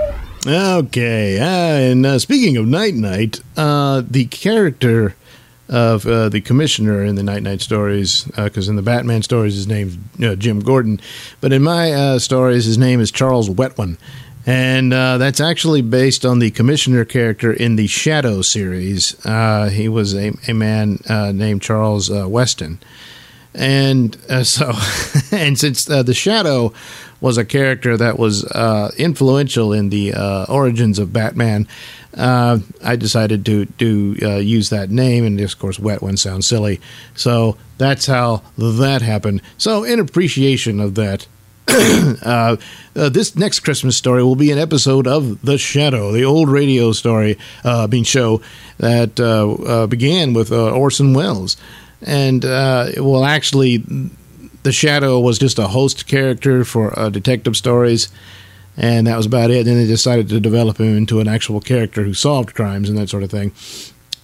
Okay, uh, and uh, speaking of Night Knight, uh, the character of uh, the commissioner in the Night Knight stories, because in the Batman stories his name's uh, Jim Gordon, but in my uh, stories his name is Charles Wetwan. And uh, that's actually based on the commissioner character in the Shadow series. Uh, he was a, a man uh, named Charles uh, Weston. And uh, so, and since uh, the Shadow was a character that was uh, influential in the uh, origins of Batman, uh, I decided to to uh, use that name. And of course, Wet One sounds silly, so that's how that happened. So, in appreciation of that. uh, uh, this next Christmas story will be an episode of The Shadow, the old radio story, uh, being show that uh, uh, began with Orson Welles, and it actually the Shadow was just a host character for detective stories, and that was about it. Then they decided to develop him into an actual character who solved crimes and that sort of thing.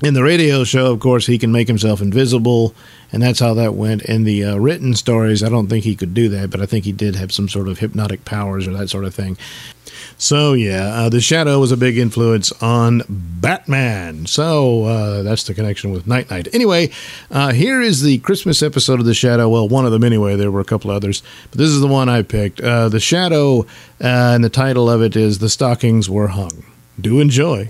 In the radio show, of course, he can make himself invisible, and that's how that went. In the uh, written stories, I don't think he could do that, but I think he did have some sort of hypnotic powers or that sort of thing. So, yeah, uh, the Shadow was a big influence on Batman. So, uh, that's the connection with Night Knight. Anyway, uh, here is the Christmas episode of The Shadow. Well, one of them anyway. There were a couple others, but this is the one I picked. Uh, the Shadow, uh, and the title of it is The Stockings Were Hung. Do enjoy.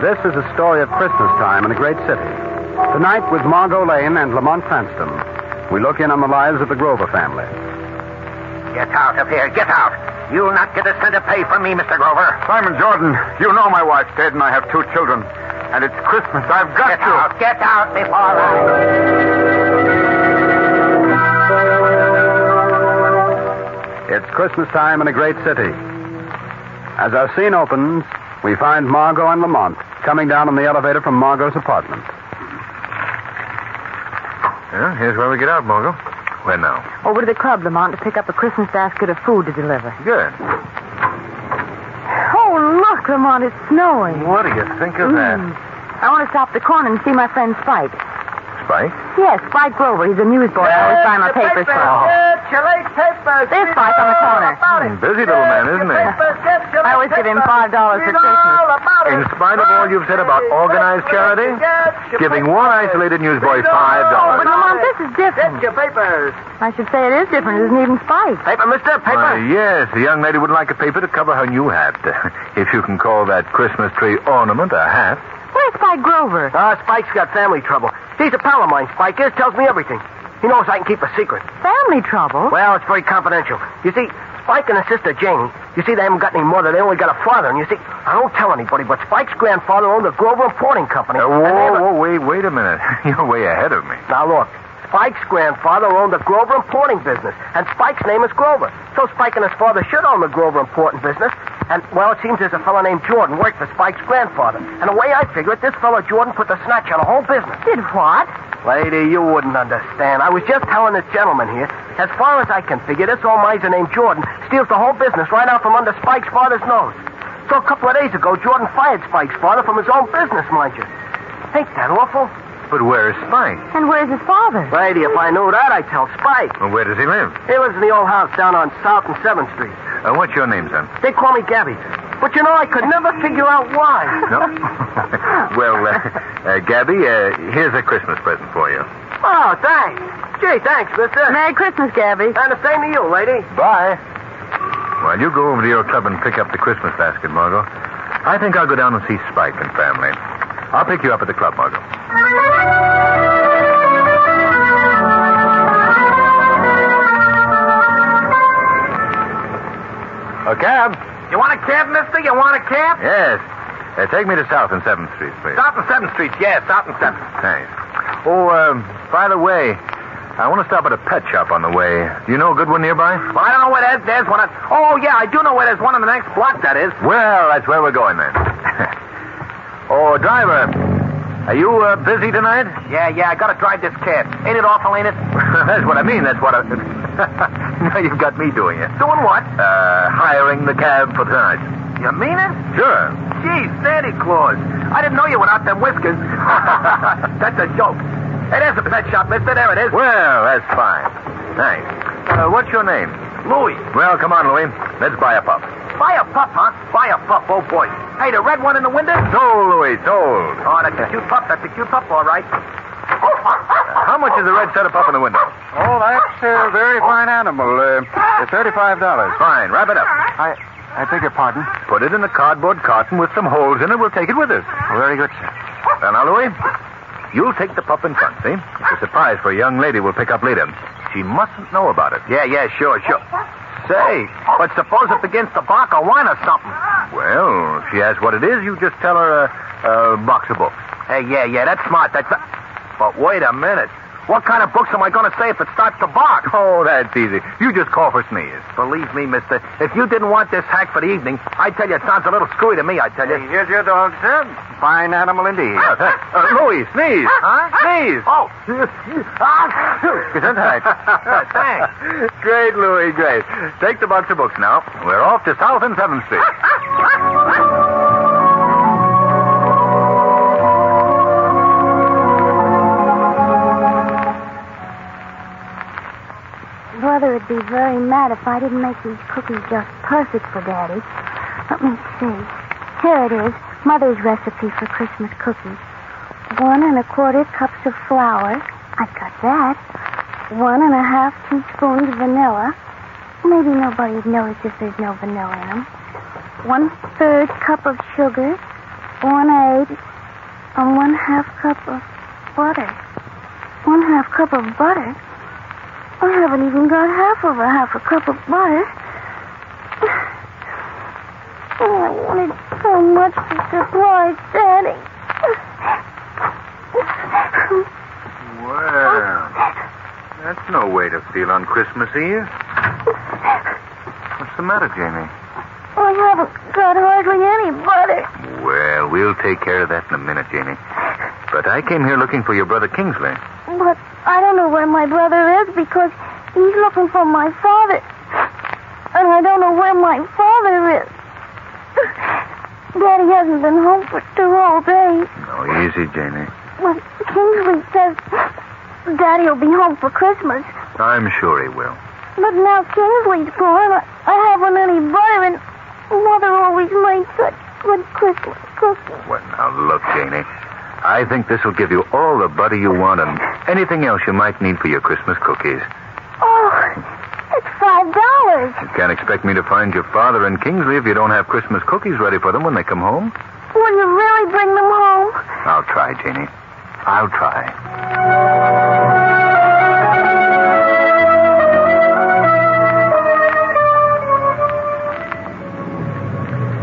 This is a story of Christmas time in a great city. Tonight, with Margot Lane and Lamont Cranston, we look in on the lives of the Grover family. Get out of here. Get out. You'll not get a cent of pay from me, Mr. Grover. Simon Jordan, you know my wife's dead and I have two children. And it's Christmas. I've got Get to. out. Get out before I. It's Christmas time in a great city. As our scene opens, we find Margot and Lamont coming down in the elevator from Margot's apartment. Yeah, here's where we get out, Margot. Where now? Over to the club, Lamont, to pick up a Christmas basket of food to deliver. Good. Oh, look, Lamont, it's snowing. What do you think of that? Mm. I want to stop the corner and see my friend Spike. Spike? Yes, Spike Grover. He's a newsboy. I always buy my papers for him. There's Spike on the corner. Hmm, busy little man, isn't he? I always give him five dollars for Christmas. In spite of all you've said about organized charity, giving one isolated newsboy $5. But dollars. Lamont, this is different. I should say it is different. It isn't even Spike. Paper, mister. Why, yes, the young lady would like a paper to cover her new hat. if you can call that Christmas tree ornament a hat. Where's Spike Grover? Ah, Spike's got family trouble. He's a pal of mine, Spike is. Tells me everything. He knows I can keep a secret. Family trouble? Well, it's very confidential. You see, Spike and his sister Jane, you see, they haven't got any mother. They only got a father. And you see, I don't tell anybody, but Spike's grandfather owned the Grover Importing Company. Uh, And whoa, a- whoa, wait, wait a minute. You're way ahead of me. Now look, Spike's grandfather owned the Grover Importing business, and Spike's name is Grover. So Spike and his father should own the Grover Importing business. And, well, it seems there's a fellow named Jordan worked for Spike's grandfather. And the way I figure it, this fellow Jordan put the snatch on the whole business. Did what? Lady, you wouldn't understand. I was just telling this gentleman here, as far as I can figure, this old miser named Jordan steals the whole business right out from under Spike's father's nose. So a couple of days ago, Jordan fired Spike's father from his own business, mind you. Ain't that awful? But where's Spike? And where's his father? Lady, if I knew that, I'd tell Spike. Well, where does he live? He lives in the old house down on South and 7th Street. Uh, what's your name, son? They call me Gabby. But you know, I could never figure out why. No? well, uh, uh, Gabby, uh, here's a Christmas present for you. Oh, thanks. Gee, thanks, mister. Merry Christmas, Gabby. And the same to you, lady. Bye. Well, you go over to your club and pick up the Christmas basket, Margot, I think I'll go down and see Spike and family. I'll pick you up at the club, Margot. A cab? You want a cab, mister? You want a cab? Yes. Uh, take me to South and 7th Street, please. South and 7th Street, yeah, South and 7th. Thanks. Oh, um, by the way, I want to stop at a pet shop on the way. Do you know a good one nearby? Well, I don't know where there's, there's one. At, oh, yeah, I do know where there's one on the next block, that is. Well, that's where we're going then. oh, driver, are you uh, busy tonight? Yeah, yeah, I gotta drive this cab. Ain't it awful, ain't it? that's what I mean. That's what I. now you've got me doing it. Doing what? Uh, hiring the cab for tonight. You mean it? Sure. Gee, Santa Claus. I didn't know you without them whiskers. That's a joke. Hey, there's a pet shop, mister. There it is. Well, that's fine. Thanks. Uh, what's your name? Louis. Well, come on, Louis. Let's buy a pup. Buy a pup, huh? Buy a pup, oh boy. Hey, the red one in the window? Sold, Louis, sold. Oh, that's a cute pup. That's a cute pup, all right. How much is the red setup up in the window? Oh, that's a very fine animal. Uh, $35. Fine, wrap it up. I, I beg your pardon. Put it in a cardboard carton with some holes in it. We'll take it with us. Oh, very good, sir. Well, now, Louis, you'll take the pup in front, see? It's a surprise for a young lady we'll pick up later. She mustn't know about it. Yeah, yeah, sure, sure. Say, but suppose it begins to bark or whine or something. Well, if she asks what it is, you just tell her a, a box of books. Hey, yeah, yeah, that's smart. That's. But wait a minute. What kind of books am I going to say if it starts to bark? Oh, that's easy. You just call for Sneeze. Believe me, mister, if you didn't want this hack for the evening, I tell you, it sounds a little screwy to me, I tell you. Here's your dog, sir. Fine animal indeed. uh, Louis, sneeze. Huh? Sneeze. Oh. Gesundheit. Thanks. Great, Louis, great. Take the box of books now. We're off to South and 7th Street. Brother would be very mad if I didn't make these cookies just perfect for Daddy. Let me see. Here it is. Mother's recipe for Christmas cookies. One and a quarter cups of flour. I've got that. One and a half teaspoons vanilla. Maybe nobody'd notice if there's no vanilla in them. One third cup of sugar. One egg. And one half cup of butter. One half cup of butter? I haven't even got half of a half a cup of butter. Oh, I wanted so much to surprise Daddy. Well, that's no way to feel on Christmas Eve. What's the matter, Janie? I haven't got hardly any butter. Well, we'll take care of that in a minute, Janie. But I came here looking for your brother Kingsley. Don't know where my brother is because he's looking for my father. And I don't know where my father is. Daddy hasn't been home for two whole days. No, easy, Jamie. Well, Kingsley says Daddy will be home for Christmas. I'm sure he will. But now Kingsley's gone. I, I haven't any butter, and Mother always made such good Christmas cookies. Well, now look, Janie. I think this will give you all the butter you want and anything else you might need for your Christmas cookies. Oh, it's five dollars. You can't expect me to find your father in Kingsley if you don't have Christmas cookies ready for them when they come home. Will you really bring them home? I'll try, Janie. I'll try.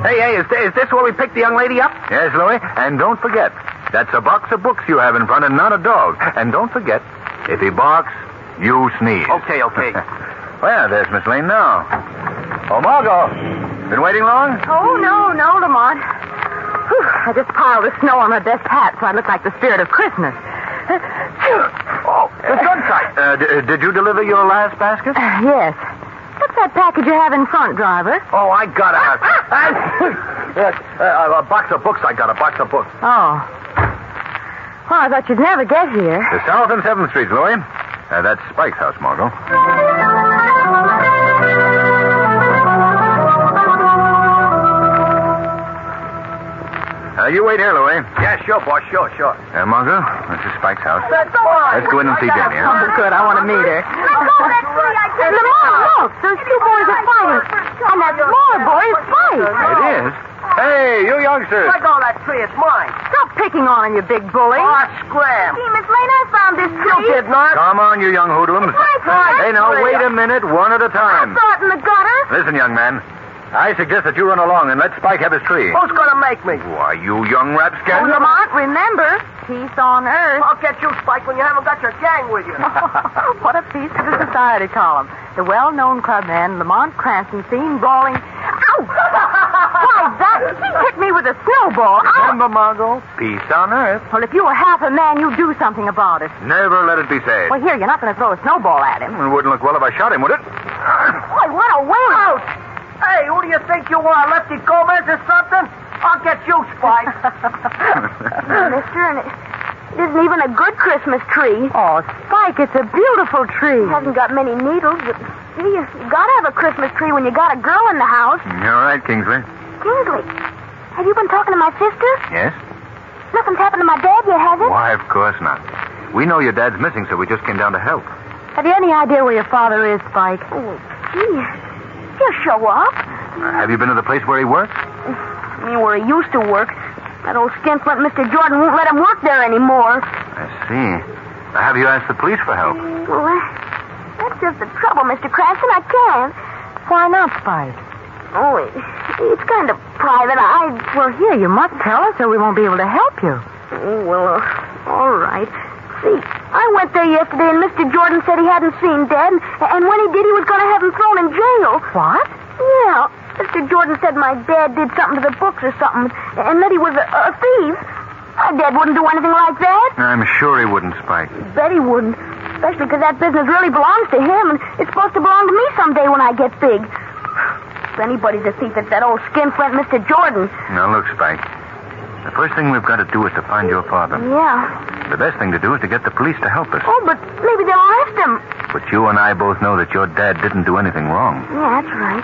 Hey, hey, is, is this where we pick the young lady up? Yes, Louis, and don't forget, that's a box of books you have in front and not a dog. And don't forget, if he barks, you sneeze. Okay, okay. well, there's Miss Lane now. Oh, Margot, been waiting long? Oh, no, no, Lamont. Whew, I just piled the snow on my best hat so I look like the spirit of Christmas. Oh, the sunshine. Uh, d- did you deliver your last basket? yes. What's that package you have in front, driver? Oh, I got it. Uh, uh, a box of books. I got a box of books. Oh. Oh, I thought you'd never get here. The South and 7th Street, Louie. Uh, that's Spike's house, Margot. Uh, you wait here, Louie. Yeah, sure, boss. Sure, sure. Uh, Margot, this is Spike's house. Let's Let's go in and see Jenny, huh? Oh, good. I want to meet her. Lamont, look. Those two boys are fighting. And that smaller boy is Spike. It is. Hey, you youngsters. Let go of that tree. It's mine. Stop picking on him, you big bully. Ah, scram. Gee, Miss Lane, I found this You tree. did not. Come on, you young hoodlums. Hey, now, wait a minute, one at a time. I saw it in the gutter. Listen, young man. I suggest that you run along and let Spike have his tree. Who's gonna make me? Why, you young Oh, rapscallion. Lamont, remember, peace on earth. I'll get you, Spike, when you haven't got your gang with you. what a piece of the society column. The well-known clubman Lamont Cranston seen brawling. Ow! Why, that he hit me with a snowball. Ow! Remember, Margot, peace on earth. Well, if you were half a man, you'd do something about it. Never let it be said. Well, here, you're not going to throw a snowball at him. It wouldn't look well if I shot him, would it? Boy, what a wing! Ouch! Hey, who do you think you are, Lefty Gomez or something? I'll get you, Spike. Mister, and it isn't even a good Christmas tree. Oh, Spike, it's a beautiful tree. It hasn't got many needles, but gee, you, you gotta have a Christmas tree when you got a girl in the house. Mm, You're right, Kingsley. Kingsley, have you been talking to my sister? Yes? Nothing's happened to my dad yet, has it? Why, of course not. We know your dad's missing, so we just came down to help. Have you any idea where your father is, Spike? Oh, gee. He'll show up. Uh, have you been to the place where he works? I mean, where he used to work. That old skinflint Mr. Jordan won't let him work there anymore. I see. Have you asked the police for help? Well, that's just the trouble, Mr. Cranston. I can't. Why not, Spike? Oh, it, it's kind of private. I. Well, here, you must tell us or we won't be able to help you. Oh, well, uh, all right. See, I went there yesterday and Mr. Jordan said he hadn't seen Dad, and, and when he did, he was going to have him thrown in jail. What? Yeah. Mr. Jordan said my dad did something to the books or something, and that he was a, a thief. My dad wouldn't do anything like that. I'm sure he wouldn't, Spike. Bet he wouldn't. Especially because that business really belongs to him, and it's supposed to belong to me someday when I get big. If anybody's a thief, it's that old skinflint Mr. Jordan. Now, look, Spike. The first thing we've got to do is to find your father. Yeah. The best thing to do is to get the police to help us. Oh, but maybe they'll arrest him. But you and I both know that your dad didn't do anything wrong. Yeah, that's right.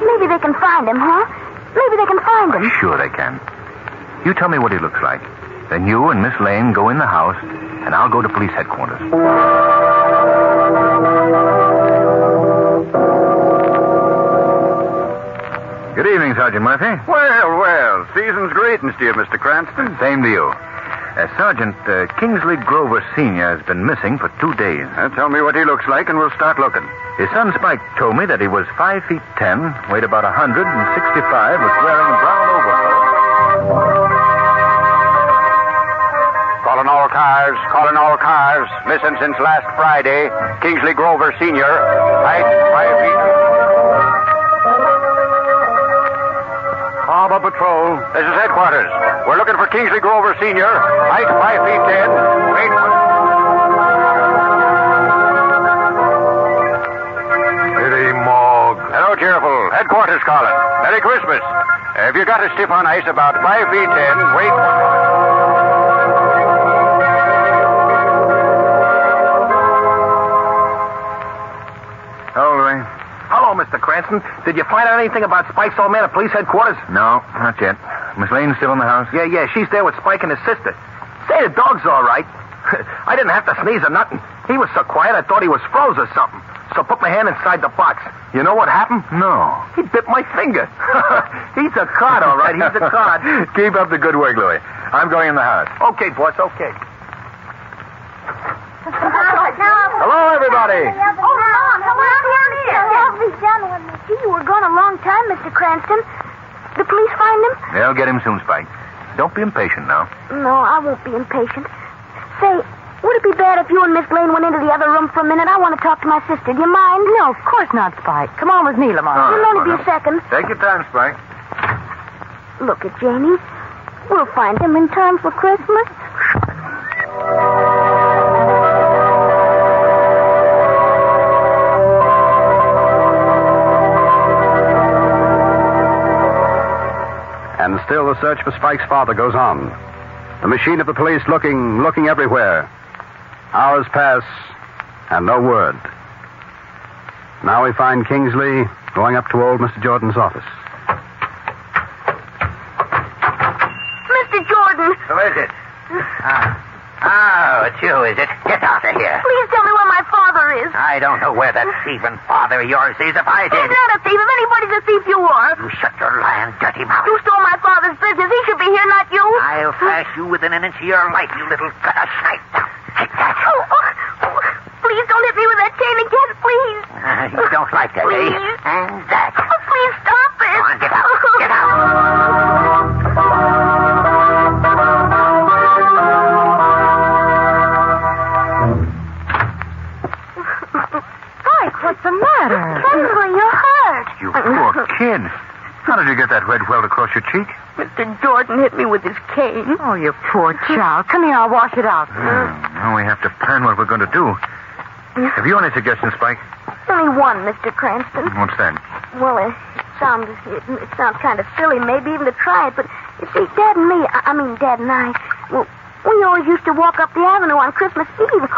Maybe they can find him, huh? Maybe they can find him. Sure they can. You tell me what he looks like. Then you and Miss Lane go in the house, and I'll go to police headquarters. Sergeant Murphy. Well, well, season's greetings to you, Mr. Cranston. Same to you. Uh, Sergeant, uh, Kingsley Grover Sr. has been missing for two days. Uh, tell me what he looks like, and we'll start looking. His son Spike told me that he was five feet ten, weighed about a hundred and sixty-five, was wearing brown overcoat. Calling all cars, calling all cars. Missing since last Friday. Kingsley Grover Sr. Height five feet. Harbor Patrol. This is headquarters. We're looking for Kingsley Grover Sr. Height five feet ten. Weight. City Morgue. Hello, cheerful. Headquarters calling. Merry Christmas. Have you got a stiff on ice about five feet ten? Weight. Hello, Mr. Cranston. Did you find out anything about Spike's old man at police headquarters? No, not yet. Miss Lane's still in the house? Yeah, yeah, she's there with Spike and his sister. Say, the dog's all right. I didn't have to sneeze or nothing. He was so quiet I thought he was froze or something. So put my hand inside the box. You know what happened? No. He bit my finger. He's a card, all right. He's a card. Keep up the good work, Louis. I'm going in the house. Okay, boss, okay. Hello, everybody. Oh, Mom, hello, Lovely gentlemen. Gee, you were gone a long time, Mr. Cranston. The police find him? They'll get him soon, Spike. Don't be impatient now. No, I won't be impatient. Say, would it be bad if you and Miss Lane went into the other room for a minute? I want to talk to my sister. Do you mind? No, of course not, Spike. Come on with me, Lamont. All right, It'll only be a second. Take your time, Spike. Look at Janie. We'll find him in time for Christmas. Still the search for Spike's father goes on. The machine of the police looking, looking everywhere. Hours pass, and no word. Now we find Kingsley going up to old Mr. Jordan's office. Mr. Jordan, Who is it? Ah. Oh, it's you, is it? Get out of here. please tell me where my father is. I don't know where that thieving father of yours is. If I did. He's did, not a thief. If anybody's a thief, you are. you shut your lying, dirty mouth. You stole my father's business. He should be here, not you. I'll flash you within an inch of your life, you little snipe. Now, take that. Oh, oh, oh, please don't hit me with that chain again, please. Ah, you don't like that, eh? Please. And that. Oh, please stop it. Go on, get out. Get out. What's the matter? Kingsley, you're hurt. You poor kid. How did you get that red welt across your cheek? Mr. Jordan hit me with his cane. Oh, you poor child. Come here, I'll wash it out. Hmm. Now we have to plan what we're going to do. Have you any suggestions, Spike? Only one, Mr. Cranston. What's that? Well, it sounds it, it sounds kind of silly, maybe even to try it, but you see, Dad and me, I, I mean, Dad and I, well, we always used to walk up the avenue on Christmas Eve.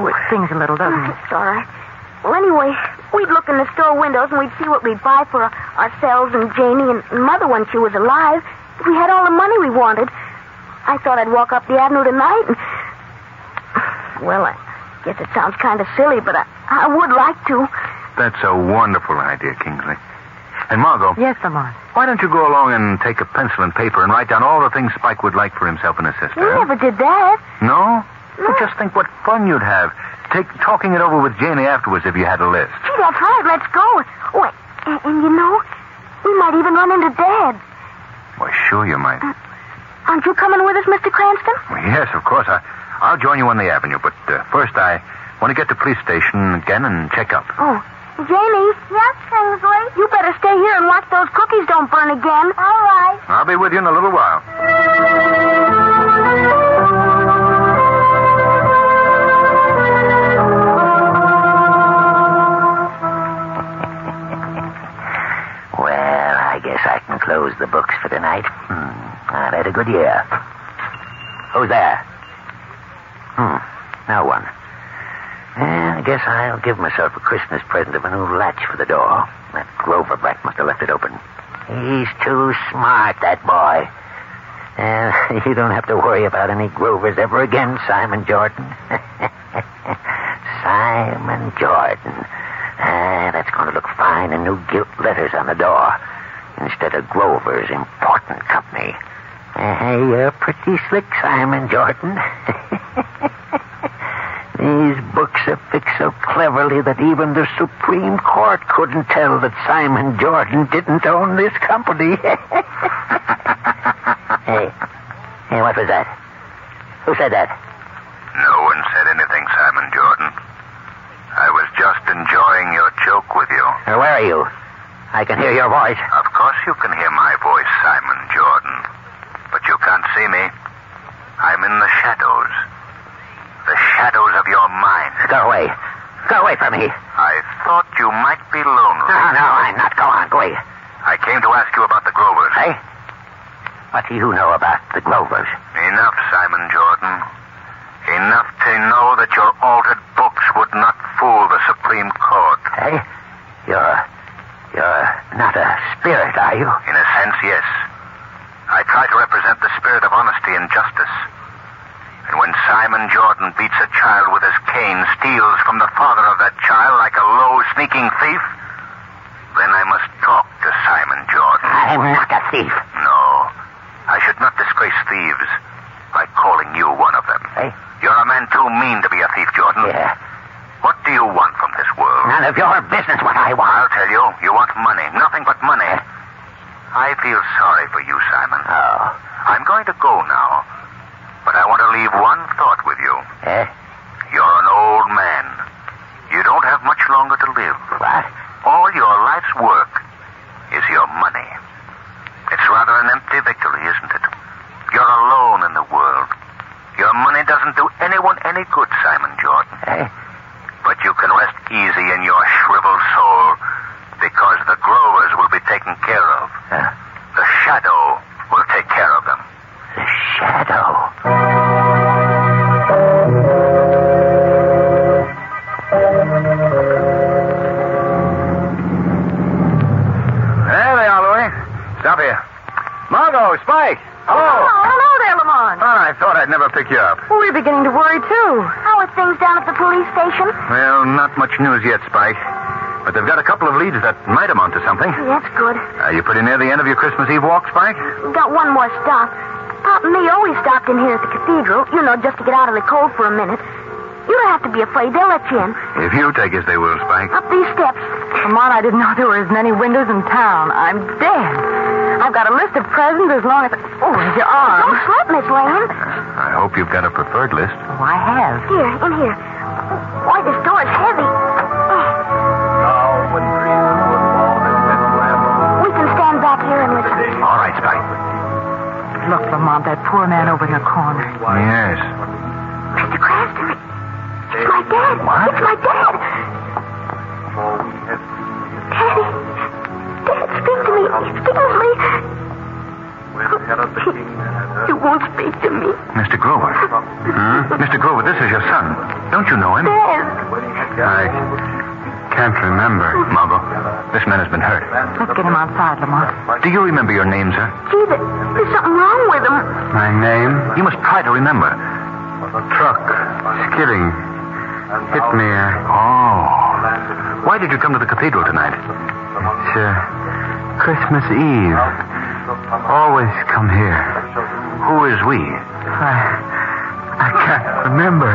Oh, it stings a little, doesn't it? It's all right. Well, anyway, we'd look in the store windows and we'd see what we'd buy for ourselves and Janie and, and Mother when she was alive. If we had all the money we wanted, I thought I'd walk up the avenue tonight and. Well, I guess it sounds kind of silly, but I, I would like to. That's a wonderful idea, Kingsley. And Margot, Yes, Lamont. why don't you go along and take a pencil and paper and write down all the things Spike would like for himself and his sister? We never did that. No? Well, just think what fun you'd have. Take talking it over with Janie afterwards if you had a list. Gee, that's right. Let's go. Wait, and, and you know, we might even run into Dad. Why, sure you might. Aren't you coming with us, Mr. Cranston? Well, yes, of course. I, I'll join you on the avenue, but uh, first I want to get to police station again and check up. Oh, Janie. Yes, Kingsley. You better stay here and watch those cookies don't burn again. All right. I'll be with you in a little while. Close the books for tonight. Hmm. I've had a good year. Who's there? Hmm. No one. Well, I guess I'll give myself a Christmas present of a new latch for the door. That Grover brat must have left it open. He's too smart, that boy. Uh, you don't have to worry about any Grovers ever again, Simon Jordan. Simon Jordan. Ah, that's going to look fine in new gilt letters on the door instead of Grover's important company. Uh, you're pretty slick, Simon Jordan. These books are fixed so cleverly that even the Supreme Court couldn't tell that Simon Jordan didn't own this company. hey, hey, what was that? Who said that? No one said anything, Simon Jordan. I was just enjoying your joke with you. Uh, where are you? I can hear your voice. Of course you can hear my voice, Simon Jordan. But you can't see me. I'm in the shadows. The shadows of your mind. Go away. Go away from me. I thought you might be lonely. No, no, I'm not. Go on, go away. I came to ask you about the Grovers. Hey? What do you know about the Grovers? Enough, Simon Jordan. Enough to know that your altered books would not fool the Supreme Court. Hey? You're. You're not a spirit, are you? In a sense, yes. I try to represent the spirit of honesty and justice. And when Simon Jordan beats a child with his cane, steals from the father of that child like a low, sneaking thief, then I must talk to Simon Jordan. I'm not a thief. No. I should not disgrace thieves by calling you one of them. Hey? You're a man too mean to be a thief, Jordan. Yeah. What do you want from this world? None of your business what I want. I'll tell you. You want money. Nothing but money. I feel sorry for you, Simon. Oh. I'm going to go now. Not much news yet, Spike. But they've got a couple of leads that might amount to something. That's good. Are you pretty near the end of your Christmas Eve walk, Spike? Got one more stop. Pop and me always stopped in here at the cathedral, you know, just to get out of the cold for a minute. You don't have to be afraid. They'll let you in. If you take us, they will, Spike. Up these steps. Come on, I didn't know there were as many windows in town. I'm dead. I've got a list of presents as long as... Oh, there's your arm. Don't sweat, Miss Lane. I hope you've got a preferred list. Oh, I have. Here, in here. Why, this Look, Lamont, that poor man over in the corner. Yes. Mr. Cranston. It's my dad. What? It's my dad. Daddy. Dad, speak to me. Speak to me. You won't speak to me. Mr. Grover. Hmm? Mr. Grover, this is your son. Don't you know him? Dad. I can't remember. Margot, this man has been hurt. Let's get him outside, Lamont. Do you remember your name, sir? Gee, there- something wrong with him. My name? You must try to remember. Truck. Skidding. Hit me. Oh. Why did you come to the cathedral tonight? It's uh, Christmas Eve. Always come here. Who is we? I. I can't remember.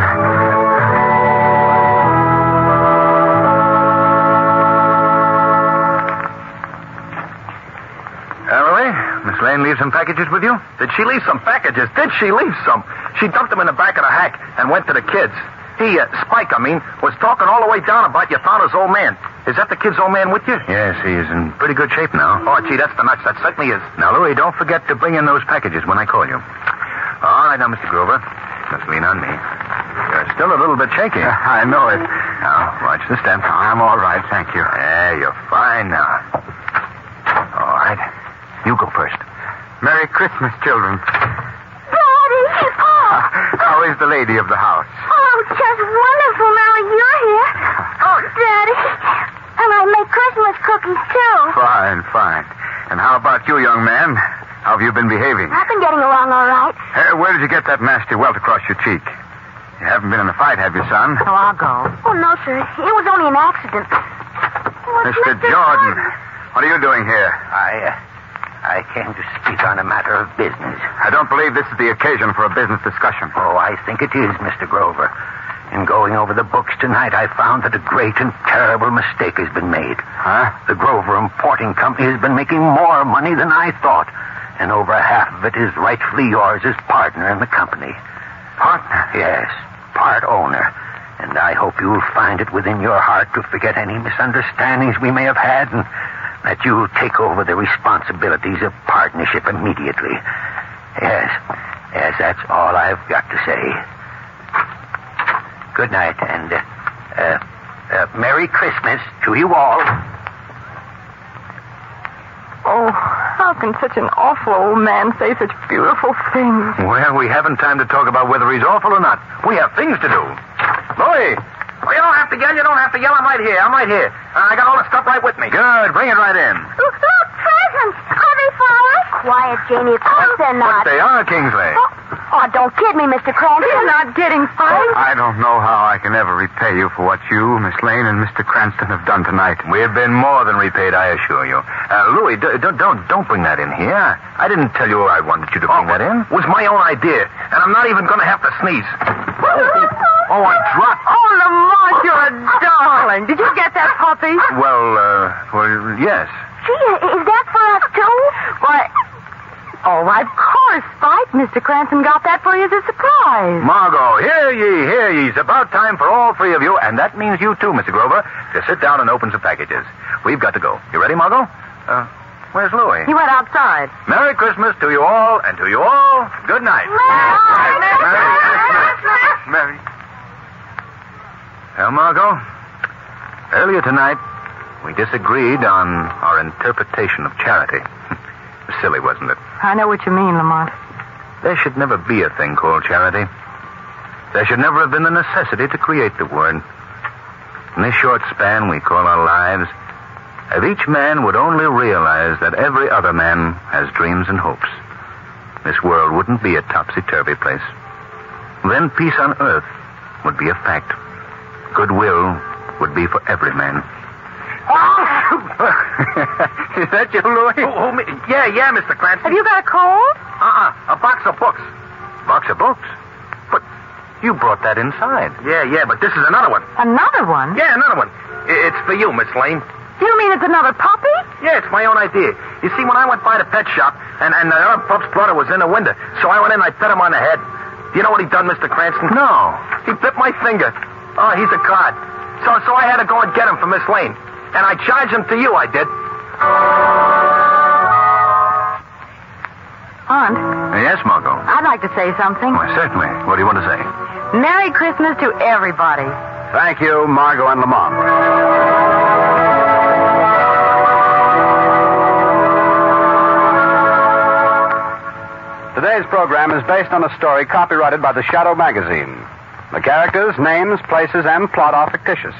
Leave some packages with you? Did she leave some packages? Did she leave some? She dumped them in the back of the hack and went to the kids. He, uh, Spike, I mean, was talking all the way down about you found his old man. Is that the kid's old man with you? Yes, he is in pretty good shape now. Oh, gee, that's the nuts. That certainly is. Now, Louis, don't forget to bring in those packages when I call you. All right, now, Mr. Grover. Just lean on me. You're still a little bit shaky. I know it. Now, watch the step. I'm all right, thank you. Yeah, you're fine now. All right. You go first. Merry Christmas, children. Daddy. Oh. How is the lady of the house? Oh, just wonderful now that you're here. Oh, Daddy. And I make Christmas cookies, too. Fine, fine. And how about you, young man? How have you been behaving? I've been getting along all right. Uh, where did you get that nasty welt across your cheek? You haven't been in a fight, have you, son? Oh, I'll go. Oh, no, sir. It was only an accident. It's Mr. Jordan, what are you doing here? I, uh, I came to speak on a matter of business. I don't believe this is the occasion for a business discussion. Oh, I think it is, Mr. Grover. In going over the books tonight, I found that a great and terrible mistake has been made. Huh? The Grover Importing Company has been making more money than I thought, and over half of it is rightfully yours as partner in the company. Partner? Yes, part owner. And I hope you'll find it within your heart to forget any misunderstandings we may have had and that you take over the responsibilities of partnership immediately. Yes, yes, that's all I've got to say. Good night, and uh, uh, uh, Merry Christmas to you all. Oh, how can such an awful old man say such beautiful things? Well, we haven't time to talk about whether he's awful or not. We have things to do. Louis! Well, you don't have to yell. You don't have to yell. I'm right here. I'm right here. Uh, I got all the stuff right with me. Good. Bring it right in. Look, look. Are they flowers? Quiet, Janie. Of course they're not. But they are, Kingsley. Oh, don't kid me, Mr. Cranston. You're not getting fired. I don't know how I can ever repay you for what you, Miss Lane, and Mr. Cranston have done tonight. We've been more than repaid, I assure you. Uh, Louis, d- d- don't don't bring that in here. I didn't tell you I wanted you to bring that in. It was my own idea, and I'm not even going to have to sneeze. Oh, I dropped. Oh, Lamont, you're a darling. Did you get that puppy? Well, uh, well, yes. Gee, is that for us, too? Why, oh, why, of course, Spike. Mr. Cranston got that for you as a surprise. Margot, hear ye, hear ye. It's about time for all three of you, and that means you too, Mr. Grover, to sit down and open some packages. We've got to go. You ready, Margot? Uh, where's Louis? He went outside. Merry Christmas to you all, and to you all, good night. Merry. Well, Margot, earlier tonight, we disagreed on our interpretation of charity. Silly, wasn't it? I know what you mean, Lamont. There should never be a thing called charity. There should never have been the necessity to create the word. In this short span we call our lives, if each man would only realize that every other man has dreams and hopes, this world wouldn't be a topsy-turvy place. Then peace on earth would be a fact. Goodwill would be for every man. Is that you, Louis? Oh, me? Yeah, yeah, Mr. Cranston. Have you got a cold? Uh-uh. A box of books. Box of books? But you brought that inside. Yeah, yeah, but this is another one. Another one? Yeah, another one. It's for you, Miss Lane. You mean it's another puppy? Yeah, it's my own idea. You see, when I went by the pet shop, and, and uh, the other pup's brother was in the window, so I went in and I pet him on the head. Do you know what he done, Mr. Cranston? No. He bit my finger. Oh, he's a cod. So, so I had to go and get him for Miss Lane. And I charged him to you, I did. Aunt, Yes, Margot. I'd like to say something. Why, certainly. What do you want to say? Merry Christmas to everybody. Thank you, Margot and Lamont. Today's program is based on a story copyrighted by the Shadow Magazine. The characters, names, places, and plot are fictitious.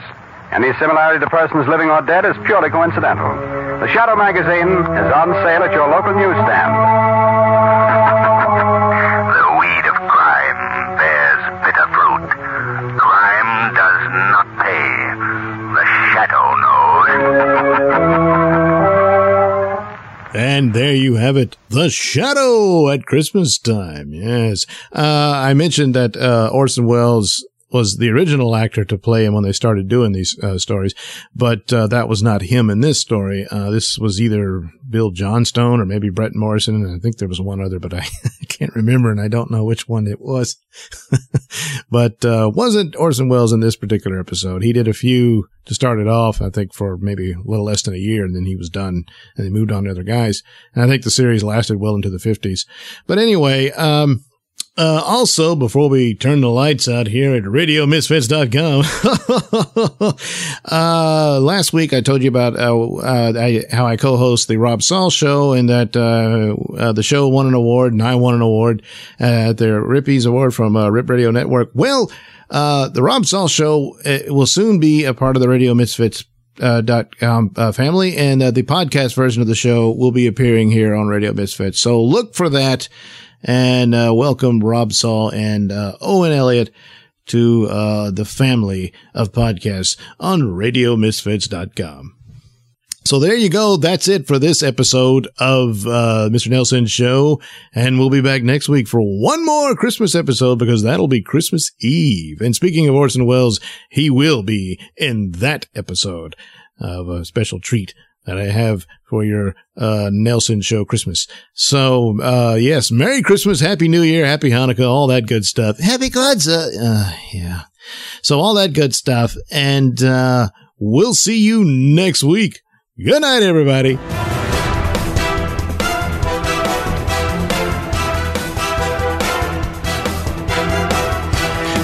Any similarity to persons living or dead is purely coincidental. The Shadow Magazine is on sale at your local newsstand. The weed of crime bears bitter fruit. Crime does not pay. The shadow knows. And there you have it. The Shadow at Christmas time. Yes. Uh, I mentioned that, uh, Orson Welles was the original actor to play him when they started doing these, uh, stories, but, uh, that was not him in this story. Uh, this was either Bill Johnstone or maybe Bret Morrison. And I think there was one other, but I can't remember and I don't know which one it was. but, uh, wasn't Orson Welles in this particular episode. He did a few to start it off, I think for maybe a little less than a year and then he was done and they moved on to other guys. And I think the series lasted well into the fifties. But anyway, um, uh, also, before we turn the lights out here at radiomisfits.com, uh, last week I told you about, uh, uh, I, how I co-host the Rob Saul show and that, uh, uh, the show won an award and I won an award at the Rippies Award from, uh, Rip Radio Network. Well, uh, the Rob Saul show uh, will soon be a part of the Radio Misfits uh, dot com uh, family, and uh, the podcast version of the show will be appearing here on Radio Misfits. So look for that, and uh, welcome Rob Saul and uh, Owen Elliott to uh, the family of podcasts on RadioMisfits.com. So there you go. That's it for this episode of uh, Mr. Nailsin Show. And we'll be back next week for one more Christmas episode because that'll be Christmas Eve. And speaking of Orson Welles, he will be in that episode of a special treat that I have for your uh, Nailsin Show Christmas. So, uh, yes, Merry Christmas, Happy New Year, Happy Hanukkah, all that good stuff. Happy Kwanzaa. Uh, yeah. So all that good stuff. And uh, we'll see you next week. Good night, everybody.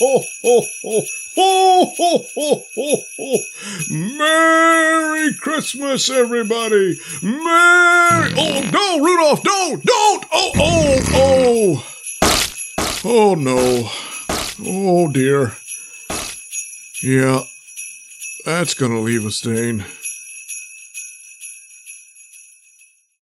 Ho, ho, ho, ho. Ho, ho, ho, ho. Merry Christmas, everybody. Merry. Oh, no, Rudolph, don't, don't. Oh, oh, oh. Oh, no. Oh, dear. Yeah, that's going to leave a stain.